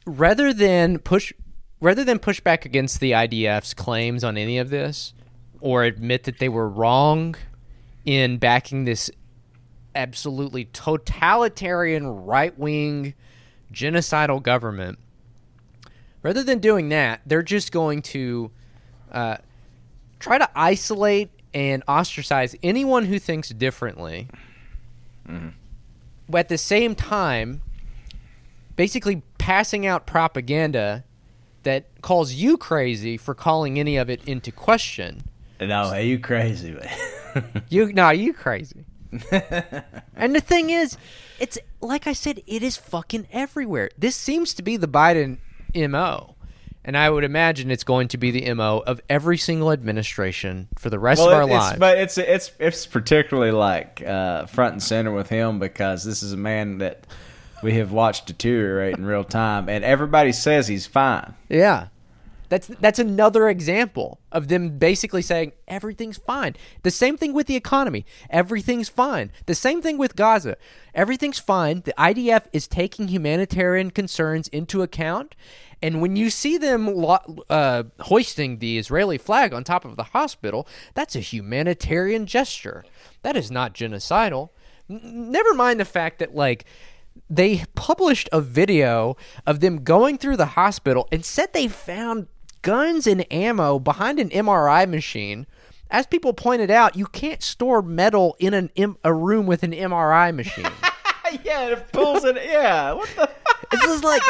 rather than push, rather than push back against the IDF's claims on any of this, or admit that they were wrong in backing this absolutely totalitarian right wing genocidal government, rather than doing that, they're just going to uh, try to isolate and ostracize anyone who thinks differently. But at the same time, basically passing out propaganda that calls you crazy for calling any of it into question.
no, hey, you crazy, man.
You, nah, you crazy. and the thing is, it's like I said, it is fucking everywhere. This seems to be the Biden MO. And I would imagine it's going to be the MO of every single administration for the rest of our
it's,
lives.
but it's it's it's particularly like uh, front and center with him because this is a man that we have watched deteriorate in real time, and everybody says he's fine.
Yeah. That's that's another example of them basically saying everything's fine. The same thing with the economy. Everything's fine. The same thing with Gaza. Everything's fine. The IDF is taking humanitarian concerns into account. And when you see them lo- uh, hoisting the Israeli flag on top of the hospital, that's a humanitarian gesture. That is not genocidal. N- never mind the fact that like they published a video of them going through the hospital and said they found guns and ammo behind an MRI machine. As people pointed out, you can't store metal in an M- a room with an MRI machine.
yeah, it pulls it. Yeah, what the?
this is like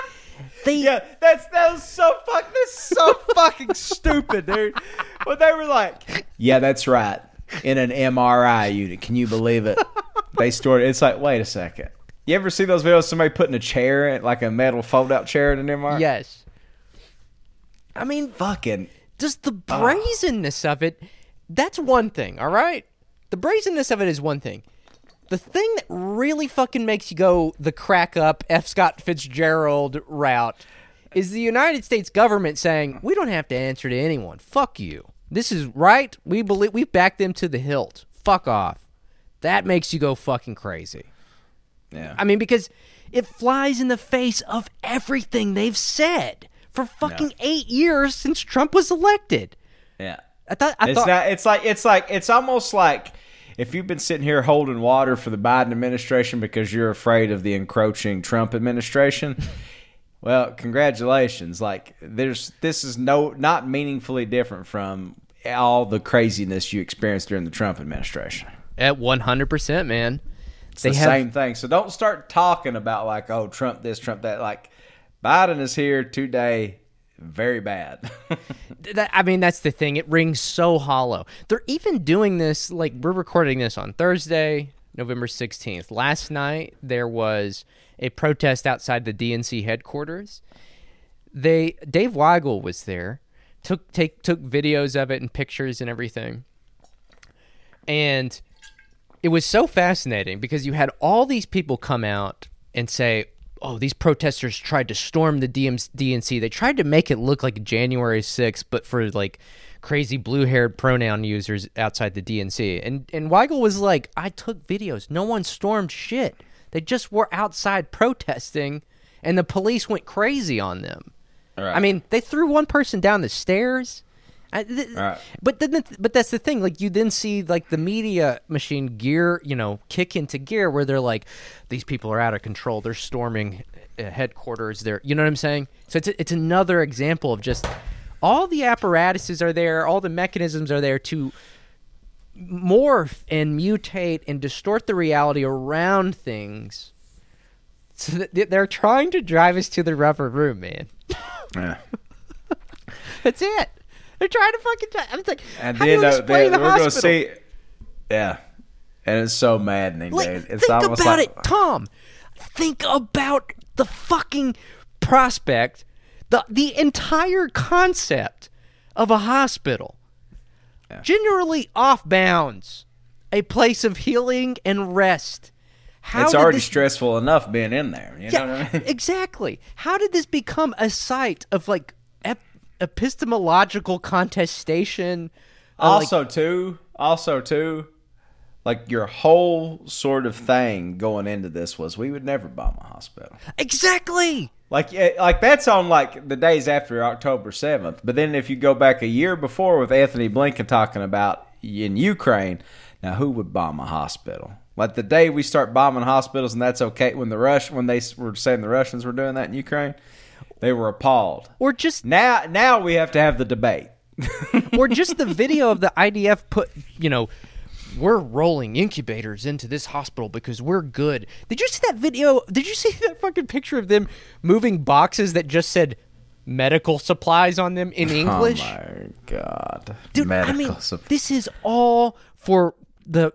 they
Yeah, that's that was so fuck. That's so fucking stupid, dude. But they were like, yeah, that's right. In an MRI unit, can you believe it? They stored. It's like, wait a second. You ever see those videos? of Somebody putting a chair like a metal fold-out chair in an MRI.
yes. I mean,
fucking.
just the brazenness of it that's one thing all right? The brazenness of it is one thing. The thing that really fucking makes you go the crack up f. Scott fitzgerald route is the united states government saying we don't have to answer to anyone. Fuck you. This is right. We believe we back them to the hilt. Fuck off. That makes you go fucking crazy
Yeah.
I mean, because it flies in the face of everything they've said for fucking eight years since Trump was elected.
yeah.
I thought, I
it's
thought,
not. It's like. It's like. It's almost like if you've been sitting here holding water for the Biden administration because you're afraid of the encroaching Trump administration. well, congratulations. Like there's. This is no not meaningfully different from all the craziness you experienced during the Trump administration.
at one hundred percent, man.
It's
They
the
have
same thing. So don't start talking about like, oh, Trump this, Trump that. Like Biden is here today, very bad.
that, I mean, that's the thing. It rings so hollow. They're even doing this. Like we're recording this on Thursday, November sixteenth. Last night there was a protest outside the DNC headquarters. They Dave Weigel was there, took take took videos of it and pictures and everything, and it was so fascinating because you had all these people come out and say, "Oh, these protesters tried to storm the DM- DNC. They tried to make it look like January 6th, but for like crazy blue-haired pronoun users outside the DNC." And and Weigel was like, "I took videos. No one stormed shit. They just were outside protesting, and the police went crazy on them."
Right.
I mean, they threw one person down the stairs. I, th-
Right.
But then, the, but that's the thing. Like you then see like the media machine gear, you know, kick into gear where they're like, these people are out of control. They're storming uh, headquarters. They're, you know what I'm saying? So it's it's another example of just all the apparatuses are there, all the mechanisms are there to morph and mutate and distort the reality around things. So they're trying to drive us to the rubber room, man.
yeah.
That's it. They're trying to fucking. Try. I was like,
And
how
then
do you explain
they-
the
we're
hospital?
gonna see. Yeah, and it's so maddening,
Like,
dude. It's
think
almost
about
like,
it, Tom. Think about the fucking prospect, the the entire concept of a hospital, generally off bounds, a place of healing and rest. How
It's already
this-
stressful enough being in there. You know
Yeah,
what I mean?
exactly. How did this become a site of like epistemological contestation? uh, like-
Also, too. Also, too. Like your whole sort of thing going into this was we would never bomb a hospital.
exactly.
Like, eh, like that's on like the days after October seventh. But then if you go back a year before with Antony Blinken talking about in Ukraine, now who would bomb a hospital? Like the day we start bombing hospitals, and that's okay. When the Rush, when they were saying the Russians were doing that in Ukraine, they were appalled.
Or just
Now, now we have to have the debate.
or just the video of the IDF put, you know, we're rolling incubators into this hospital because we're good. Did you see that video? Did you see that fucking picture of them moving boxes that just said medical supplies on them in oh English?
Oh my god,
Dude,
Medical
I mean,
supp-
this is all for the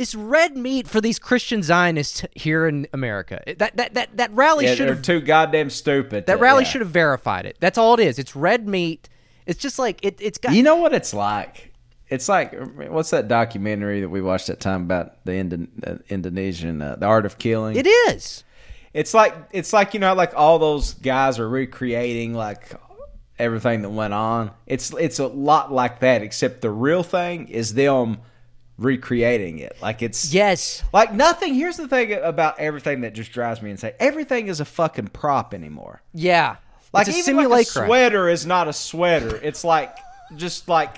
it's red meat for these Christian Zionists here in America. That that that that rally
Yeah,
should
they're
have
too goddamn stupid.
that rally
yeah.
should have verified it. That's all it is. It's red meat. It's just like it. It's got.
You know what it's like? It's like what's that documentary that we watched that time about the Indo- uh, Indonesian, uh, the art of killing?
it is.
It's like it's like you know, like all those guys are recreating like everything that went on. It's it's a lot like that, except the real thing is them recreating it. Like it's
Yes.
like nothing. Here's the thing about everything that just drives me insane. Everything is a fucking prop anymore.
Yeah.
Like
it's a
even like a sweater is not a sweater. It's like just like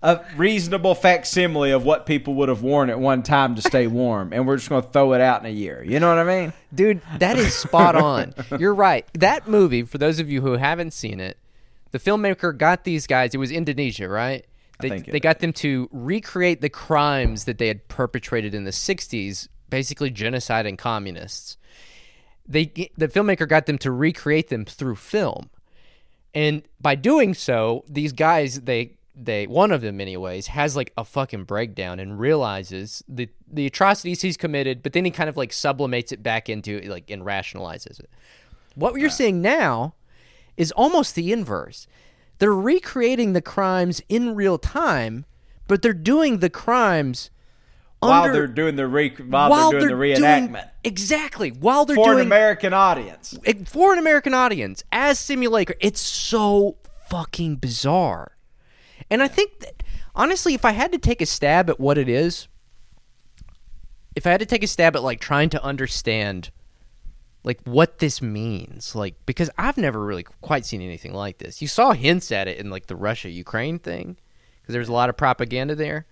a reasonable facsimile of what people would have worn at one time to stay warm, and we're just going to throw it out in a year. You know what I mean?
Dude, that is spot on. You're right. That movie, for those of you who haven't seen it, the filmmaker got these guys, it was Indonesia, right? They, they got them to recreate the crimes that they had perpetrated in the 60s, basically genocide and communists. They the filmmaker got them to recreate them through film. And by doing so, these guys they they one of them anyways has like a fucking breakdown and realizes the the atrocities he's committed, but then he kind of like sublimates it back into like and rationalizes it. What you're seeing now is almost the inverse. They're recreating the crimes in real time, but they're doing the crimes
While
under-
they're doing the re- while, they're doing the reenactment
exactly while they're
for an
doing
American audience.
for an American audience as simulacra. It's so fucking bizarre. And I think that honestly, if I had to take a stab at what it is, if I had to take a stab at like trying to understand like what this means, like because I've never really quite seen anything like this. You saw hints at it in like the Russia Ukraine thing because there's a lot of propaganda there.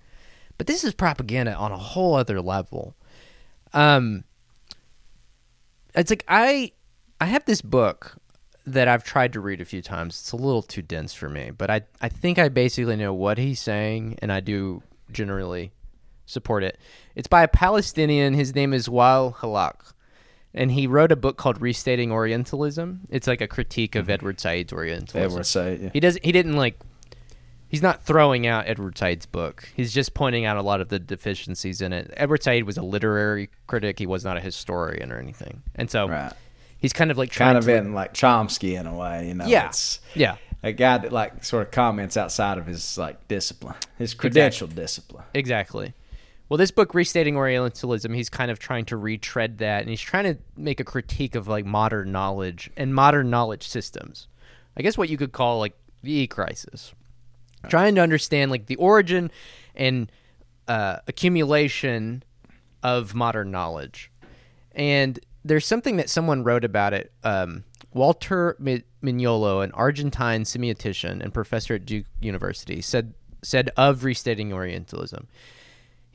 But this is propaganda on a whole other level. Um it's like I I have this book that I've tried to read a few times. It's a little too dense for me, but I I think I basically know what he's saying and I do generally support it. It's by a Palestinian. His name is Wael Hallaq. And he wrote a book called Restating Orientalism. It's like a critique of mm-hmm. Edward Said's Orientalism.
Edward Said, yeah.
He does he didn't like he's not throwing out Edward Said's book. He's just pointing out a lot of the deficiencies in it. Edward Said was a literary critic. He was not a historian or anything. And so
Right.
he's kind of like trying
Kind of
to
in like Chomsky in a way, you know.
Yeah.
It's
Yeah.
a guy that like sort of comments outside of his like discipline, his credential discipline.
Exactly. Well, this book, Restating Orientalism, he's kind of trying to retread that, and he's trying to make a critique of like modern knowledge and modern knowledge systems. I guess what you could call like the e crisis. Trying to understand like the origin and uh, accumulation of modern knowledge. And there's something that someone wrote about it. Um, Walter Mignolo, an Argentine semiotician and professor at Duke University, said said of restating Orientalism.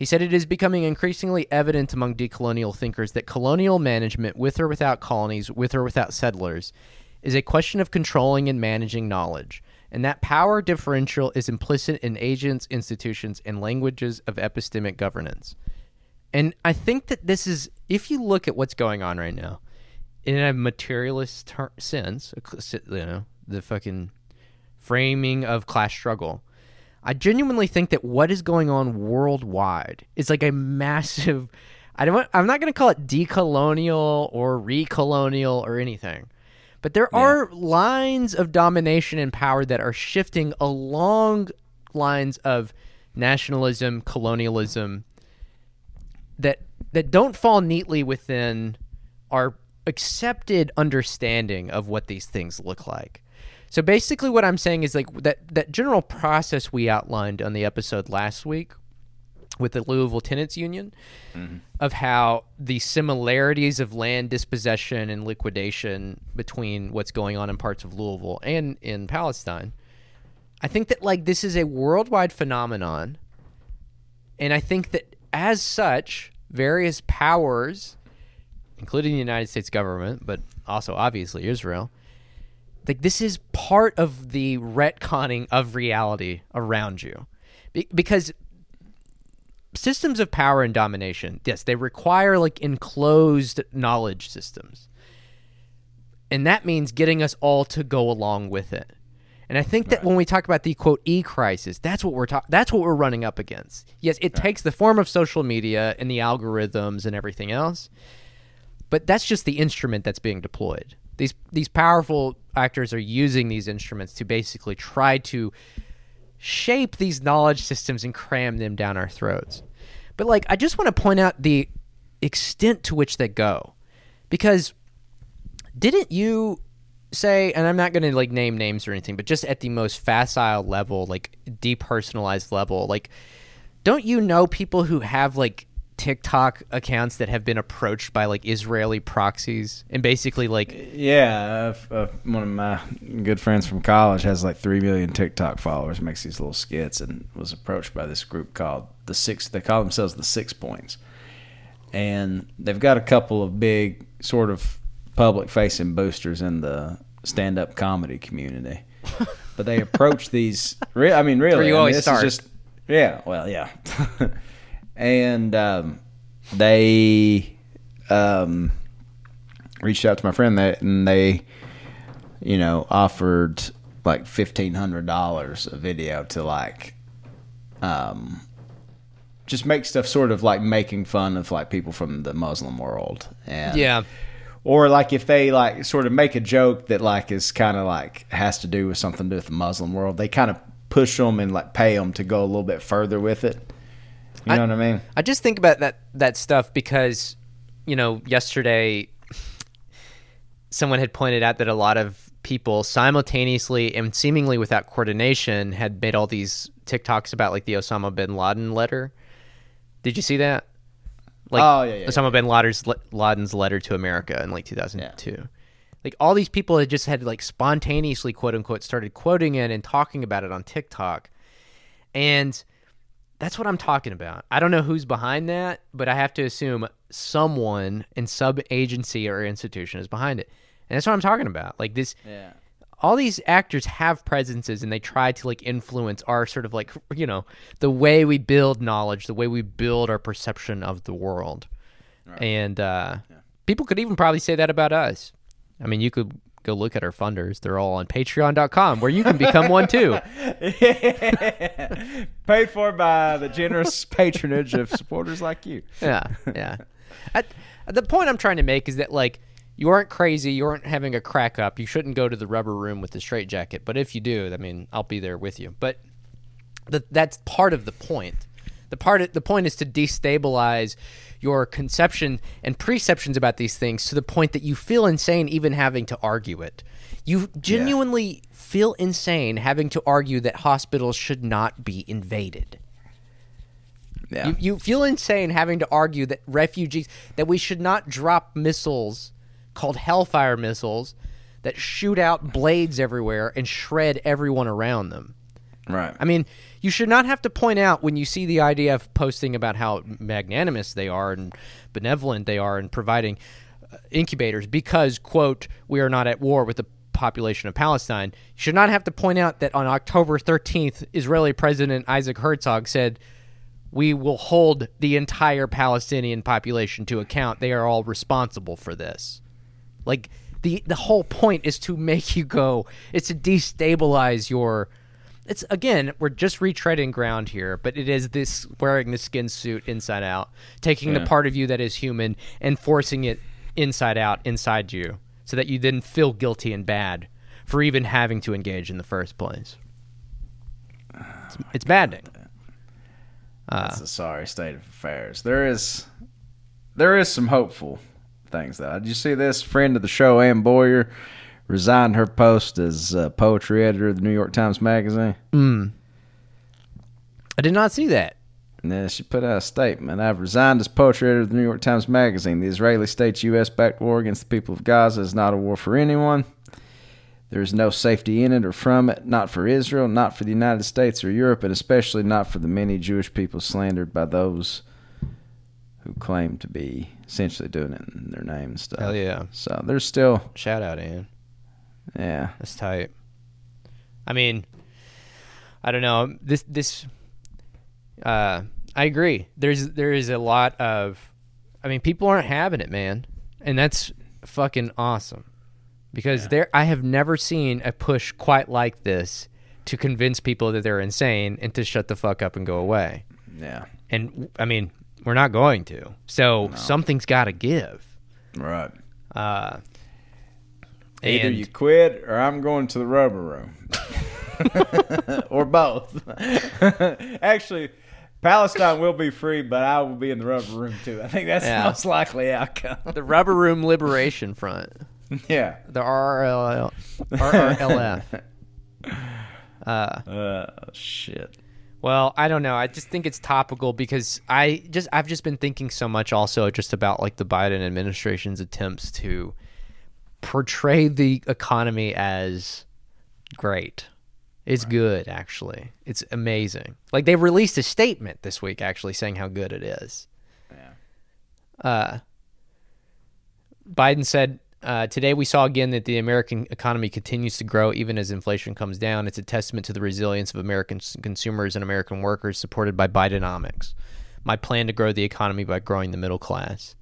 He said it is becoming increasingly evident among decolonial thinkers that colonial management, with or without colonies, with or without settlers, is a question of controlling and managing knowledge, and that power differential is implicit in agents, institutions, and languages of epistemic governance. And I think that this is, if you look at what's going on right now, in a materialist ter- sense, you know, the fucking framing of class struggle, I genuinely think that what is going on worldwide is like a massive. I don't. I'm not going to call it decolonial or recolonial or anything, but there are lines of domination and power that are shifting along lines of nationalism, colonialism, that that don't fall neatly within our accepted understanding of what these things look like. So basically what I'm saying is like that that general process we outlined on the episode last week with the Louisville Tenants Union mm-hmm. of how the similarities of land dispossession and liquidation between what's going on in parts of Louisville and in Palestine. I think that like this is a worldwide phenomenon and I think that as such various powers including the United States government, but also obviously Israel. Like this is part of the retconning of reality around you, Be- because systems of power and domination, yes, they require like enclosed knowledge systems, and that means getting us all to go along with it. And I think that when we talk about the quote e crisis, that's what we're talking. That's what we're running up against. Yes, it takes the form of social media and the algorithms and everything else, but that's just the instrument that's being deployed. These these powerful actors are using these instruments to basically try to shape these knowledge systems and cram them down our throats. But like, I just want to point out the extent to which they go, because didn't you say and i'm not going to like name names or anything but just at the most facile level like depersonalized level like don't you know people who have like tiktok accounts that have been approached by like israeli proxies and basically like
Yeah, uh, uh, one of my good friends from college has like three million TikTok followers. Makes these little skits, and was approached by this group called the Six. They call themselves the Six Points, and they've got a couple of big sort of public-facing boosters in the stand-up comedy community. but they approach these. Re- I mean, really,
where you
I mean,
always
this
start.
is just yeah. Well, yeah, and um, they. Um, reached out to my friend that and they you know offered like fifteen hundred dollars a video to like um just make stuff sort of like making fun of like people from the Muslim world and
yeah
or like if they like sort of make a joke that like is kind of like has to do with something to do with the Muslim world they kind of push them and like pay them to go a little bit further with it you know
I-
what I mean
I just think about that that stuff because you know yesterday someone had pointed out that a lot of people simultaneously and seemingly without coordination had made all these TikToks about like the Osama bin Laden letter. Did you see that? Like
Oh, yeah, yeah,
Osama bin Laden's, Laden's letter to America in like 2002. Like all these people had just had like spontaneously quote unquote started quoting it and talking about it on TikTok. And that's what I'm talking about. I don't know who's behind that, but I have to assume someone in sub agency or institution is behind it. And that's what I'm talking about. Like this
yeah
all these actors have presences and they try to like influence our sort of like you know the way we build knowledge the way we build our perception of the world and uh, people could even probably say that about us i mean you could go look at our funders. They're all on patreon.com where you can become one too.
Paid for by the generous patronage of supporters like you.
Yeah yeah. At, the point i'm trying to make is that like you aren't crazy you aren't having a crack up you shouldn't go to the rubber room with the straight jacket but if you do i mean i'll be there with you. But th- that's part of the point. The part of, the point is to destabilize your conception and preceptions about these things to the point that you feel insane even having to argue it. You genuinely feel insane having to argue that hospitals should not be invaded.
Yeah.
You, you feel insane having to argue that refugees that we should not drop missiles called Hellfire missiles that shoot out blades everywhere and shred everyone around them.
right.
I mean, you should not have to point out when you see the IDF posting about how magnanimous they are and benevolent they are in providing uh, incubators because, quote, we are not at war with the population of Palestine. You should not have to point out that on October 13th, Israeli President Isaac Herzog said, we will hold the entire Palestinian population to account. They are all responsible for this. Like the the whole point is to make you go. It's to destabilize your. It's again, we're just retreading ground here, but it is this wearing the skin suit inside out, taking the part of you that is human and forcing it inside out inside you, so that you then feel guilty and bad for even having to engage in the first place. It's, it's maddening.
That's uh, a sorry state of affairs. There is, there is some hopeful things though. Did you see this? Friend of the show, Anne Boyer, resigned her post as uh, poetry editor of the New York Times Magazine.
I did not see that.
And then she put out a statement. I've resigned as poetry editor of the New York Times Magazine. The Israeli state's U.S. backed war against the people of Gaza is not a war for anyone. There is no safety in it or from it, not for Israel, not for the United States or Europe, and especially not for the many Jewish people slandered by those who claim to be essentially doing it in their name and stuff.
Hell yeah!
So there's still,
Shout out, Ian.
Yeah,
That's tight. I mean, I don't know. This this uh I agree. There's there is a lot of I mean, people aren't having it, man. And that's fucking awesome. because there I have never seen a push quite like this to convince people that they're insane and to shut the fuck up and go away.
Yeah.
And I mean, we're not going to. So something's got to give.
Right.
Uh,
Either
and
you quit or I'm going to the rubber room. or both. Actually, Palestine will be free, but I will be in the rubber room too. I think that's
Yeah.
the most likely outcome.
the Rubber Room Liberation Front,
yeah.
the RRL, RRLF. Uh,
Uh, shit.
Well, I don't know. I just think it's topical because I just I've just been thinking so much also just about like the Biden administration's attempts to portray the economy as great. It's good actually. It's amazing. Like they released a statement this week actually saying how good it is.
Yeah.
Uh Biden said uh, today we saw again that the American economy continues to grow even as inflation comes down. It's a testament to the resilience of American consumers and American workers supported by Bidenomics. My plan to grow the economy by growing the middle class.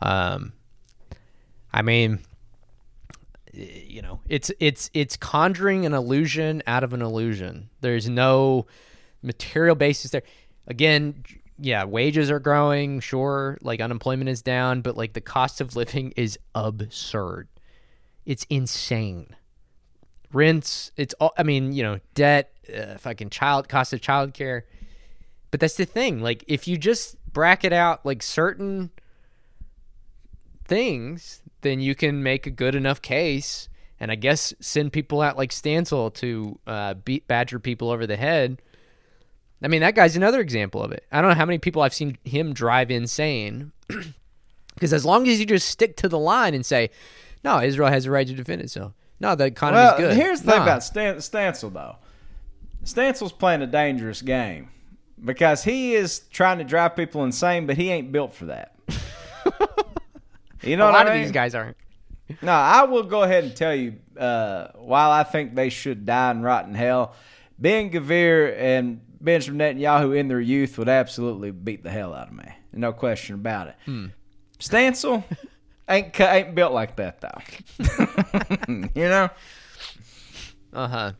Um, I mean, you know, it's it's it's conjuring an illusion out of an illusion. There's no material basis there. Again, yeah, wages are growing, sure, like unemployment is down, but like the cost of living is absurd. It's insane. Rents, it's all I mean, you know, debt, uh, fucking child cost of childcare. But that's the thing. Like if you just bracket out like certain things, then you can make a good enough case and I guess send people out like Stancil to uh, beat badger people over the head. I mean, that guy's another example of it. I don't know how many people I've seen him drive insane. Because as long as you just stick to the line and say, no, Israel has a right to defend itself. No, the economy's
Well,
good.
here's the thing about Stan- Stancil, though. Stancil's playing a dangerous game because he is trying to drive people insane, but he ain't built for that. you know
a
what
lot
I
of
mean?
these guys aren't.
No, I will go ahead and tell you. Uh, while I think they should die in rotten hell, Ben-Gvir and Benjamin Netanyahu in their youth would absolutely beat the hell out of me. No question about it.
Hmm.
Stancil ain't ain't built like that though. you know.
Uh huh.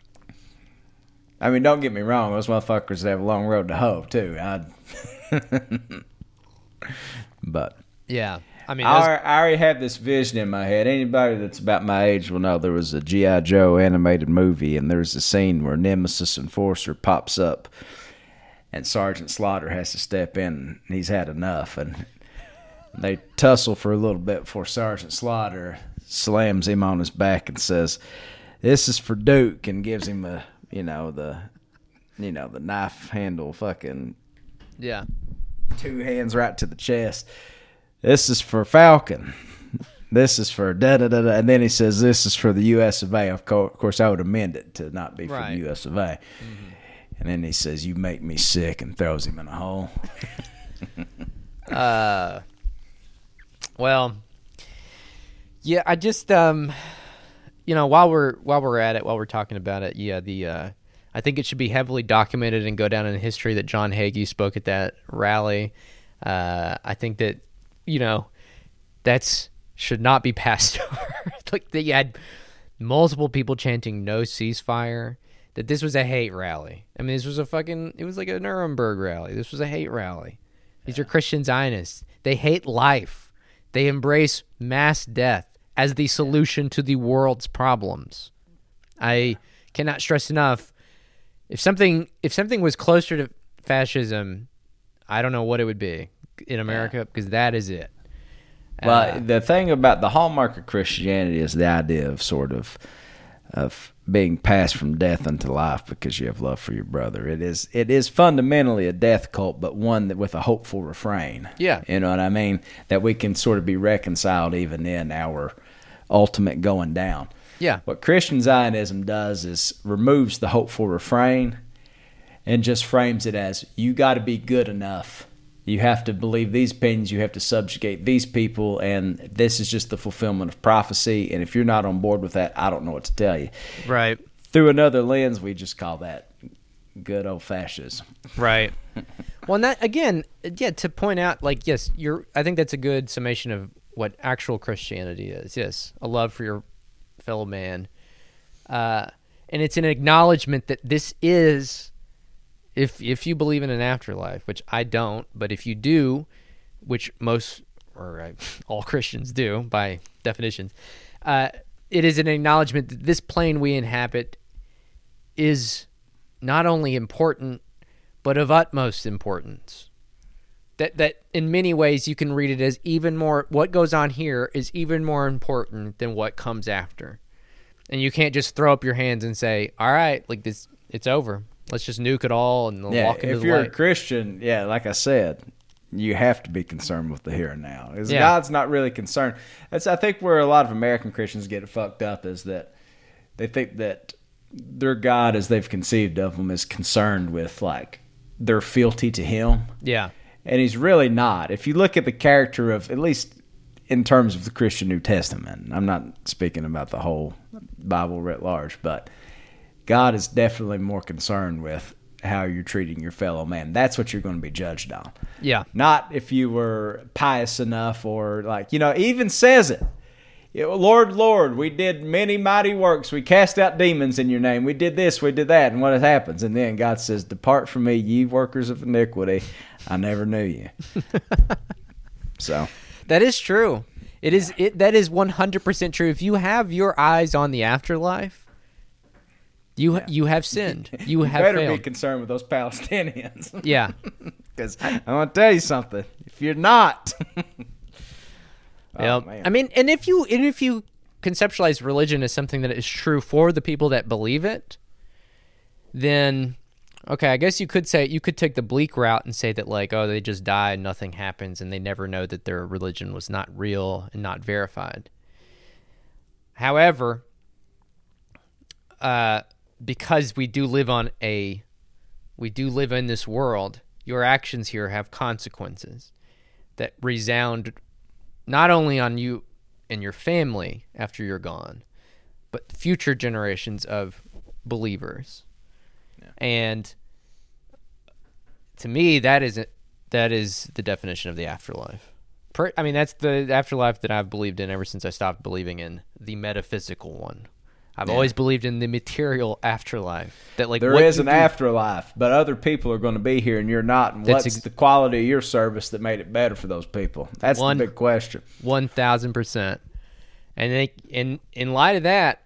I mean, don't get me wrong; those motherfuckers have a long road to hoe too. I, but
Yeah. I mean,
I, I already have this vision in my head. Anybody that's about my age will know there was a GI Joe animated movie, and there's a scene where Nemesis Enforcer pops up, and Sergeant Slaughter has to step in. And he's had enough, and they tussle for a little bit before Sergeant Slaughter slams him on his back and says, "This is for Duke," and gives him a you know the you know the knife handle fucking
yeah.
two hands right to the chest. This is for Falcon. This is for da da da da. And then he says, This is for the US of A. Of course, I would amend it to not be for
Right.
the US of A. And then he says, You make me sick and throws him in a hole.
Uh, well, yeah, I just um, you know, while we're while we're at it, while we're talking about it, yeah, the uh, I think it should be heavily documented and go down in history that John Hagee spoke at that rally. Uh, I think that you know that's should not be passed over. like that you had multiple people chanting no ceasefire. That this was a hate rally. I mean, this was a fucking. It was like a Nuremberg rally. This was a hate rally. These are Christian Zionists. They hate life. They embrace mass death as the solution to the world's problems. I cannot stress enough. If something if something was closer to fascism, I don't know what it would be in America because that is it.
Well,
Uh,
the thing about the hallmark of Christianity is the idea of sort of of being passed from death unto life because you have love for your brother. It is it is fundamentally a death cult, but one that with a hopeful refrain.
Yeah.
you know what I mean. That we can sort of be reconciled even in our ultimate going down.
yeah.
What Christian Zionism does is removes the hopeful refrain and just frames it as you got to be good enough. You have to believe these opinions, you have to subjugate these people, and this is just the fulfillment of prophecy. And if you're not on board with that, I don't know what to tell you.
Right.
Through another lens, we just call that good old fascism.
Right. well, and that again, yeah, to point out, like, yes, you're. I think that's a good summation of what actual Christianity is. Yes, a love for your fellow man. Uh, and it's an acknowledgement that this is, if if you believe in an afterlife, which I don't, but if you do, which most or uh, all Christians do by definition, uh, it is an acknowledgement that this plane we inhabit is not only important, but of utmost importance. That that in many ways you can read it as even more. What goes on here is even more important than what comes after, and you can't just throw up your hands and say, "All right, like this, it's over. Let's just nuke it all and
Yeah,
walk into
if
the
you're a. Christian, yeah, like I said, you have to be concerned with the here and now.
Yeah.
God's not really concerned. That's I think where a lot of American Christians get it fucked up is that they think that their God, as they've conceived of him, is concerned with like their fealty to Him,
yeah,
and He's really not. If you look at the character of at least in terms of the Christian New Testament, I'm not speaking about the whole Bible writ large, but God is definitely more concerned with how you're treating your fellow man. That's what you're going to be judged on.
yeah,
Not if you were pious enough or like, you know, even says it. Lord, Lord, we did many mighty works. We cast out demons in your name. We did this, we did that. And what happens? And then God says, Depart from me, ye workers of iniquity. I never knew you. so,
that is true. It is it that is one hundred percent true. If you have your eyes on the afterlife, you you have sinned. You
you
have
better
failed.
be concerned with those Palestinians.
yeah,
Because I want to tell you something. If you're not, Oh,
yeah. I mean, and if you and if you conceptualize religion as something that is true for the people that believe it, then okay, I guess you could say you could take the bleak route and say that like, oh, they just die and nothing happens, and they never know that their religion was not real and not verified. However, uh, because we do live on a, we do live in this world. Your actions here have consequences that resound not only on you and your family after you're gone, but future generations of believers. And to me, that is that is the definition of the afterlife. I mean, that's the afterlife that I've believed in ever since I stopped believing in the metaphysical one. I've always believed in the material afterlife. That like
There is an
do-
afterlife, but other people are going to be here and you're not. And what's
ex-
the quality of your service that made it better for those people? That's
One-
the big question.
One thousand percent. And they, in in light of that,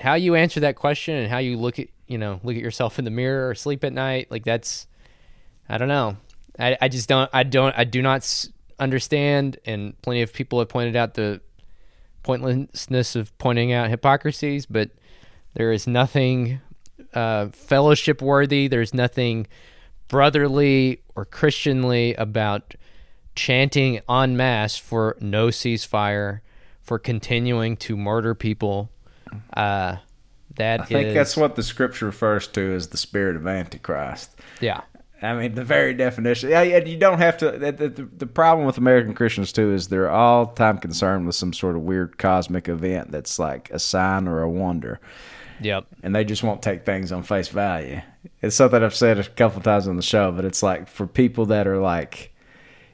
how you answer that question and how you look at you know look at yourself in the mirror or sleep at night, like that's, I don't know. I, I just don't I don't I do not s- understand, and plenty of people have pointed out the pointlessness of pointing out hypocrisies, but there is nothing uh, fellowship worthy. There's nothing brotherly or Christianly about chanting en masse for no ceasefire, for continuing to murder people. Uh, that
I think
is-
that's what the scripture refers to as the spirit of Antichrist.
yeah.
I mean, the very definition. Yeah, you don't have to. The, the, the problem with American Christians too is they're all time concerned with some sort of weird cosmic event that's like a sign or a wonder,
Yep.
and they just won't take things on face value. It's something I've said a couple times on the show, but it's like for people that are like,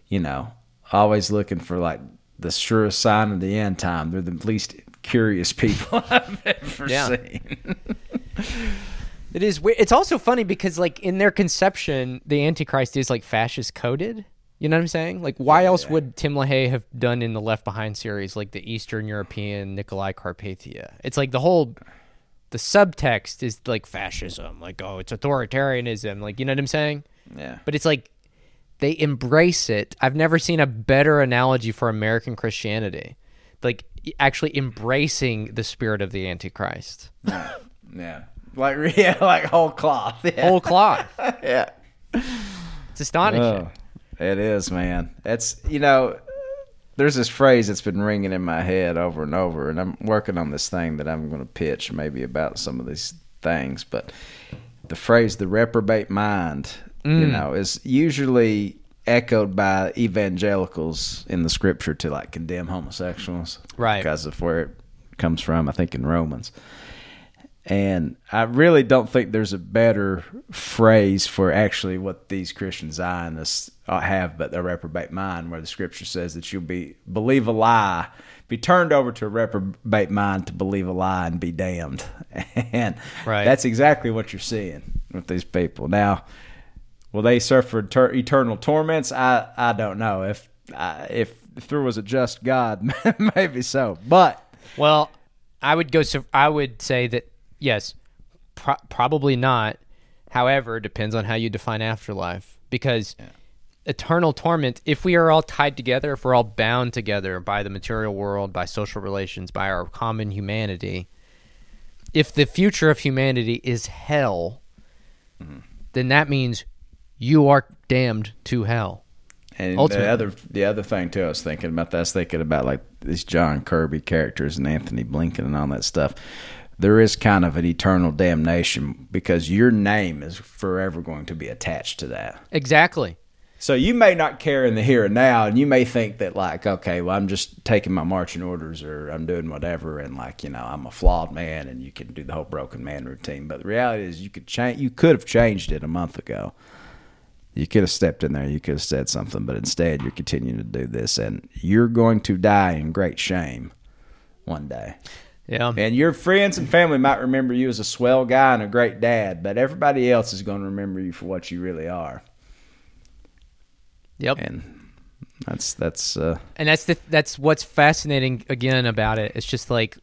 you know, always looking for like the surest sign of the end time. They're the least curious people I've ever
Yeah.
seen.
It is weird. It's also funny because, like, in their conception, the Antichrist is like fascist coded. You know what I'm saying? Like, why else would Tim LaHaye have done in the Left Behind series, like the Eastern European Nicolae Carpathia? It's like the whole, the subtext is like fascism, like oh, it's authoritarianism, like you know what I'm saying?
yeah.
But it's like they embrace it. I've never seen a better analogy for American Christianity, like actually embracing the spirit of the Antichrist,
Yeah. Like yeah, like whole cloth. Yeah.
whole cloth.
yeah.
It's astonishing.
Oh, it is, man. It's you know, there's this phrase that's been ringing in my head over and over, and I'm working on this thing that I'm going to pitch maybe about some of these things. But the phrase "the reprobate mind," you mm. know, is usually echoed by evangelicals in the scripture to like condemn homosexuals,
Right.
Because of where it comes from. I think in Romans. And I really don't think there's a better phrase for actually what these Christian Zionists uh, have, but the reprobate mind, where the Scripture says that you'll be believe a lie, be turned over to a reprobate mind to believe a lie and be damned. And
Right.
that's exactly what you're seeing with these people now. Will they suffer ter- eternal torments? I, I don't know. If, uh, if if there was a just God, maybe so. But
Well, I would go so I would say that yes, pro- probably not. However, it depends on how you define afterlife because eternal torment if we are all tied together, if we're all bound together by the material world, by social relations, by our common humanity, if the future of humanity is hell, mm-hmm. then that means you are damned to hell.
And
Ultimately.
the other the other thing too, I was thinking about that. I was thinking about like these John Kirby characters and Antony Blinken and all that stuff. There is kind of an eternal damnation because your name is forever going to be attached to that.
Exactly.
So you may not care in the here and now, and you may think that like, okay, well, I'm just taking my marching orders or I'm doing whatever, and like, you know, I'm a flawed man, and you can do the whole broken man routine. But the reality is, you could change. You could have changed it a month ago. You could have stepped in there. You could have said something, but instead, you're continuing to do this, and you're going to die in great shame one day.
Yeah.
And your friends and family might remember you as a swell guy and a great dad, but everybody else is going to remember you for what you really are.
Yep.
And that's that's uh,
and that's the that's what's fascinating again about it. It's just like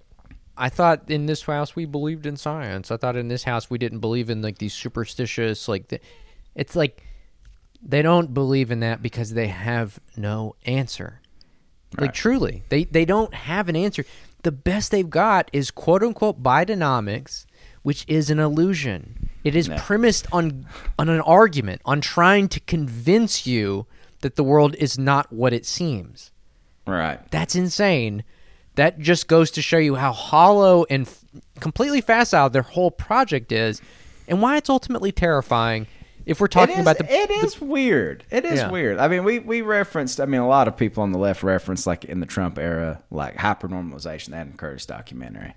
I thought in this house we believed in science. I thought in this house we didn't believe in like these superstitious like the, it's like they don't believe in that because they have no answer. Like truly, they they don't have an answer. The best they've got is quote unquote Bidenomics, which is an illusion. It is premised on on an argument, on trying to convince you that the world is not what it seems.
right.
That's insane. That just goes to show you how hollow and f- completely facile their whole project is, and why it's ultimately terrifying. If we're talking
is,
about the,
it is weird. It is
Yeah.
weird. I mean, we we referenced. I mean, a lot of people on the left referenced like in the Trump era, like hypernormalization, the Adam Curtis documentary,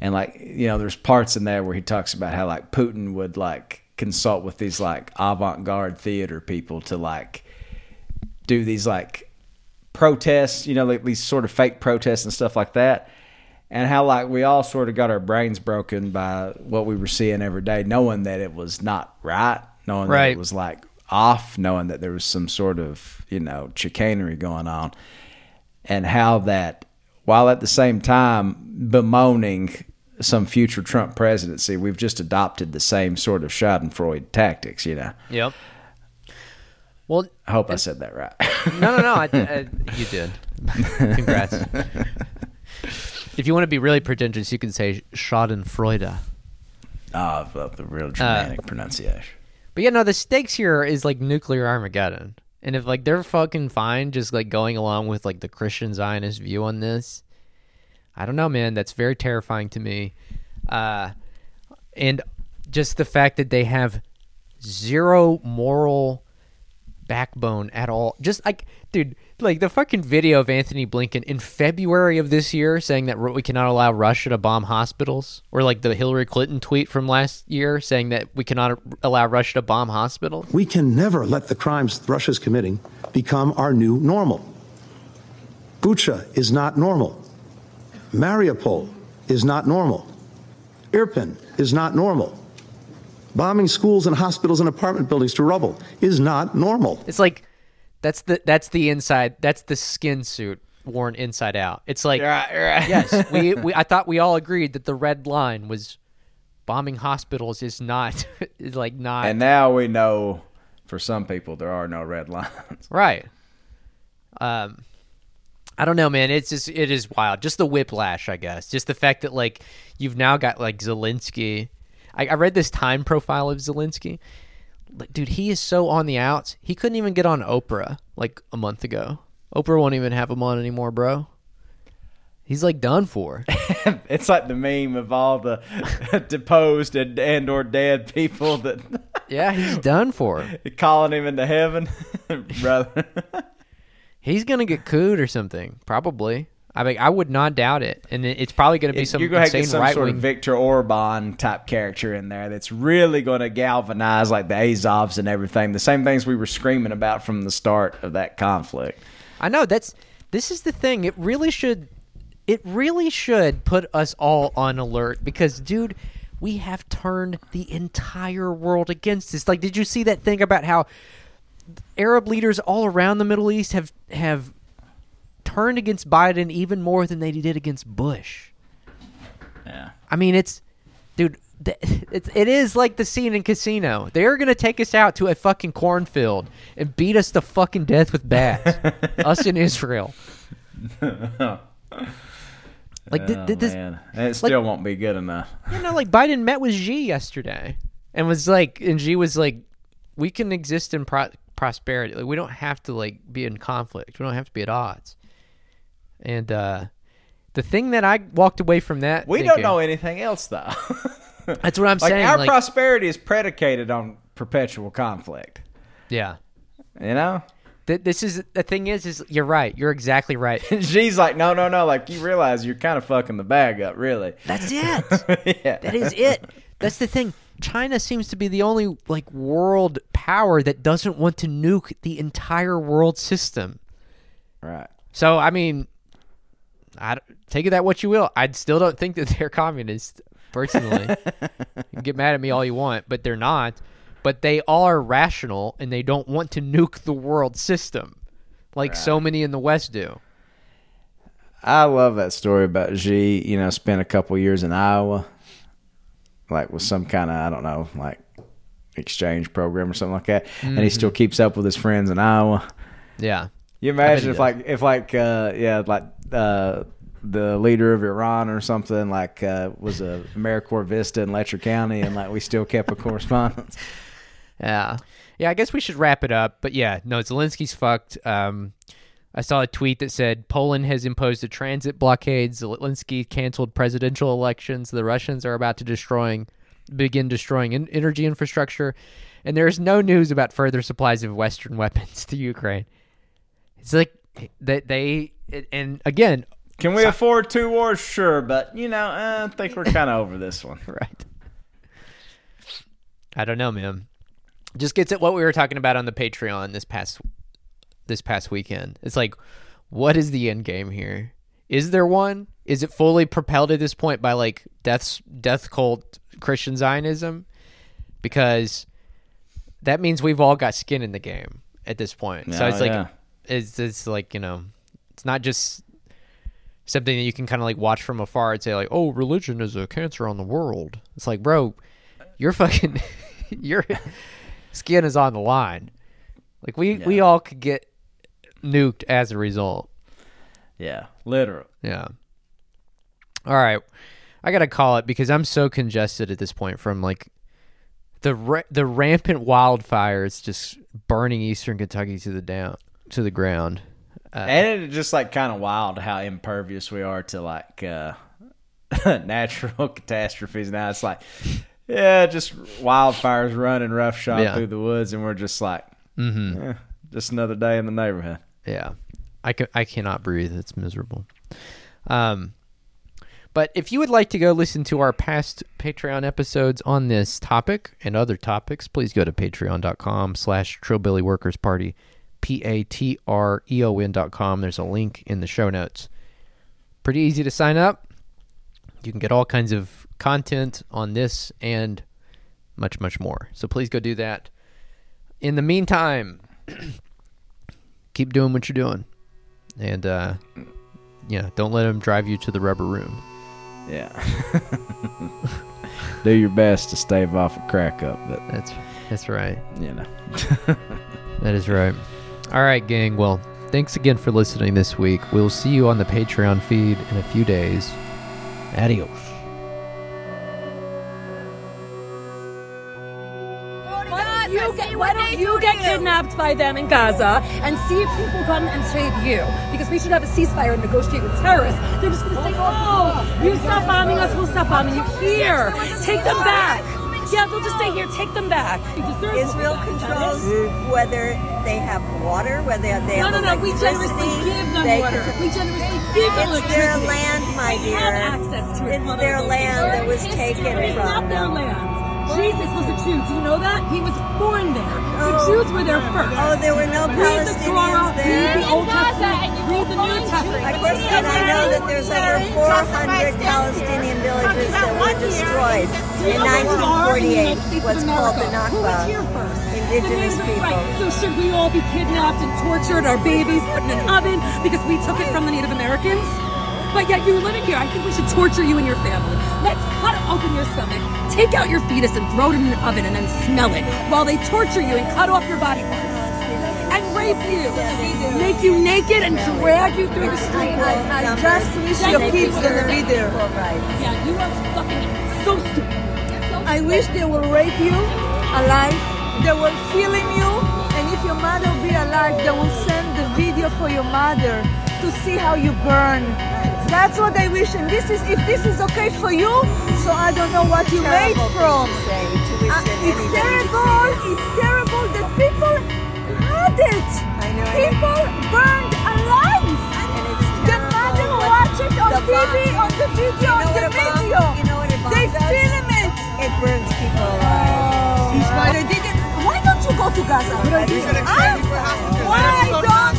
and like you know, there's parts in there where he talks about how like Putin would like consult with these like avant-garde theater people to like do these like protests, you know, like these sort of fake protests and stuff like that. And how like we all sort of got our brains broken by what we were seeing every day, knowing that it was not right, knowing that
Right.
it was like off, knowing that there was some sort of, you know, chicanery going on. And how that while at the same time bemoaning some future Trump presidency, we've just adopted the same sort of Schadenfreude tactics, you know.
yep. Well,
I hope I said that right.
no, no, no. I, I, you did. Congrats. if you want to be really pretentious, you can say Schadenfreude.
Ah, oh, the real Germanic pronunciation.
But yeah, no, the stakes here is like nuclear Armageddon. And if like they're fucking fine just like going along with like the Christian Zionist view on this, I don't know, man. That's very terrifying to me. Uh and just the fact that they have zero moral backbone at all. Just like, dude, like the fucking video of Antony Blinken in February of this year saying that we cannot allow Russia to bomb hospitals, or like the Hillary Clinton tweet from last year saying that we cannot allow Russia to bomb hospitals.
We can never let the crimes Russia's committing become our new normal. Bucha is not normal. Mariupol is not normal. Irpin is not normal. Bombing schools and hospitals and apartment buildings to rubble is not normal.
It's like that's the that's the inside that's the skin suit worn inside out. It's like
Right, right.
yes, we, we I thought we all agreed that the red line was bombing hospitals is not is like not
And now we know for some people there are no red lines.
Right. Um, I don't know, man. It's just it is wild. Just the whiplash, I guess. Just the fact that like you've now got like Zelensky. I, I read this time profile of Zelensky. Like, dude, he is so on the outs. He couldn't even get on Oprah like a month ago. Oprah won't even have him on anymore, bro. He's like done for.
it's like the meme of all the deposed and, and or dead people that
yeah, he's done for.
calling him into heaven, brother.
He's gonna get cooed or something, probably. I mean, I would not doubt it, and it's probably going to be some
You're going to get some sort of Viktor Orbán type character in there that's really going to galvanize like the Azovs and everything. The same things we were screaming about from the start of that conflict.
I know that's this is the thing. It really should it really should put us all on alert because dude, we have turned the entire world against us. Like did you see that thing about how Arab leaders all around the Middle East have have turned against Biden even more than they did against Bush?
Yeah.
I mean, it's, dude, it's, it is like the scene in Casino. They're gonna take us out to a fucking cornfield and beat us to fucking death with bats. us in Israel. Like, th-
Oh,
th- this,
man. It still won't be good enough.
you know, like Biden met with Xi yesterday and was like, and Xi was like, we can exist in pro- prosperity. Like, we don't have to like be in conflict. We don't have to be at odds. And uh the thing that I walked away from that,
We don't know anything else, though.
That's what I'm
like,
saying.
our
like,
prosperity is predicated on perpetual conflict.
yeah.
You know?
Th- this is the thing is is you're right. You're exactly right.
Xi's like, no, no, no. Like, you realize you're kind of fucking the bag up, really.
That's it.
yeah.
That is it. That's the thing. China seems to be the only like world power that doesn't want to nuke the entire world system.
Right.
So I mean, I take it that what you will. I still don't think that they're communist. Personally, get mad at me all you want, but they're not. But they are rational and they don't want to nuke the world system, like so many in the West do.
I love that story about Xi. You know, spent a couple years in Iowa, like with some kind of I don't know, like exchange program or something like that, and he mm-hmm. still keeps up with his friends in Iowa.
Yeah.
You imagine if like if like uh, yeah like uh, the leader of Iran or something like uh, was a AmeriCorps Vista in Letcher County, and like we still kept a correspondence.
Yeah. Yeah, I guess we should wrap it up. But yeah, no, Zelensky's fucked. Um, I saw a tweet that said Poland has imposed a transit blockade. Zelensky canceled presidential elections. The Russians are about to destroying, begin destroying in- energy infrastructure, and there is no news about further supplies of Western weapons to Ukraine. It's like that they and again,
Can we afford two wars? Sure, but you know, I think we're kind of over this one.
right? I don't know, man. Just gets at what we were talking about on the Patreon this past this past weekend. It's like, what is the end game here? Is there one? Is it fully propelled at this point by like death's death cult Christian Zionism? Because that means we've all got skin in the game at this point. so
Oh,
it's like
yeah.
It's it's like you know, it's not just something that you can kind of like watch from afar and say like, "Oh, religion is a cancer on the world." It's like, bro, you're fucking, your skin is on the line. Like we we all could get nuked as a result.
Yeah, literal.
Yeah. All right, I gotta call it because I'm so congested at this point from like the ra- the rampant wildfires just burning eastern Kentucky to the down to the ground. Uh,
And it's just like kind of wild how impervious we are to like uh, natural catastrophes. Now it's like, yeah, just wildfires running roughshod
Yeah.
through the woods, and we're just like, mm-hmm. just another day in the neighborhood.
Yeah, I can I cannot breathe. It's miserable. Um, but if you would like to go listen to our past Patreon episodes on this topic and other topics, please go to patreon.com slash Trillbilly Workers Party, P-A-T-R-E-O-N dot com. There's a link in the show notes. Pretty easy to sign up. You can get all kinds of content on this and much, much more. So please go do that. In the meantime, keep doing what you're doing. And, uh, yeah, don't let them drive you to the rubber room.
Yeah. Do your best to stave off a crack up, but
That's that's right.
you know.
That is right. All right, gang. Well, thanks again for listening this week. We'll see you on the Patreon feed in a few days. Adios.
You get, why don't you get kidnapped by them in Gaza and see if people come and save you? Because we should have a ceasefire and negotiate with terrorists. They're just going to say, oh, you stop bombing us, we'll stop bombing you. Here, take them back. Yeah, they'll just stay here, take them back. They
Israel controls whether they have water, whether they
No,
have
no, no. We
electricity.
generously give them
They
water.
control-
We generously give them
It's their land, my
They
dear.
have access to it.
It's their land that was taken
It's
from
not their land. Jesus was a Jew. Do you know that? He was born there. The
Oh.
Jews were there first.
Oh, there were no
Read the Torah,
Palestinians there.
read the Old Testament, read the New Testament.
Of course, and I know that there's over 400 Palestinian villages that were destroyed in 1948. What's called the
was here
Nakba. Indigenous
The neighbors,
people.
Right. So should we all be kidnapped and tortured, our babies put in an oven because we took it from the Native Americans? But yet you're living here. I think we should torture you and your family. Let's cut open your stomach, take out your fetus and throw it in an oven and then smell it while they torture you and cut off your body parts and rape you, make you naked and drag you through the street.
I just wish
your kids
gonna
be there. Yeah, you are fucking so stupid.
I wish they will rape you alive. They will film you, and if your mother be alive, they will send the video for your mother to see how you burn. That's what I wish. And this is if this is okay for you, so I don't know what you made from.
to say. To wish
Uh, it's terrible. It's terrible that people had it.
I know.
People burned alive.
And it's
The mother watch it on
the
TV,
bomb-
on the video,
You know
on
what
the
a bomb-
video.
You know what a bomb
They
does?
film it.
It burns people alive.
They didn't. Why don't you go to Gaza? Huh? Why don't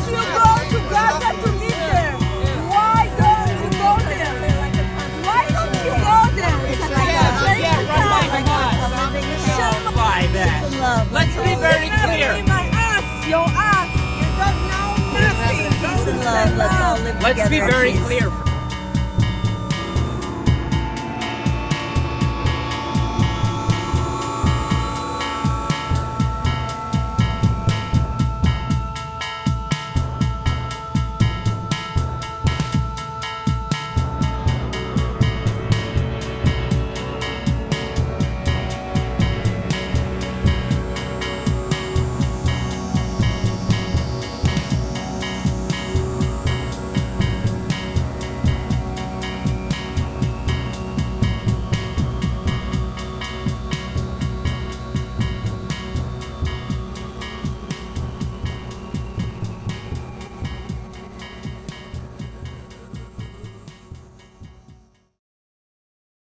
love.
Let's be very clear.
My ass, your ass. You don't know nothing.
Peace and love. Let's all live
Let's
together.
be very clear.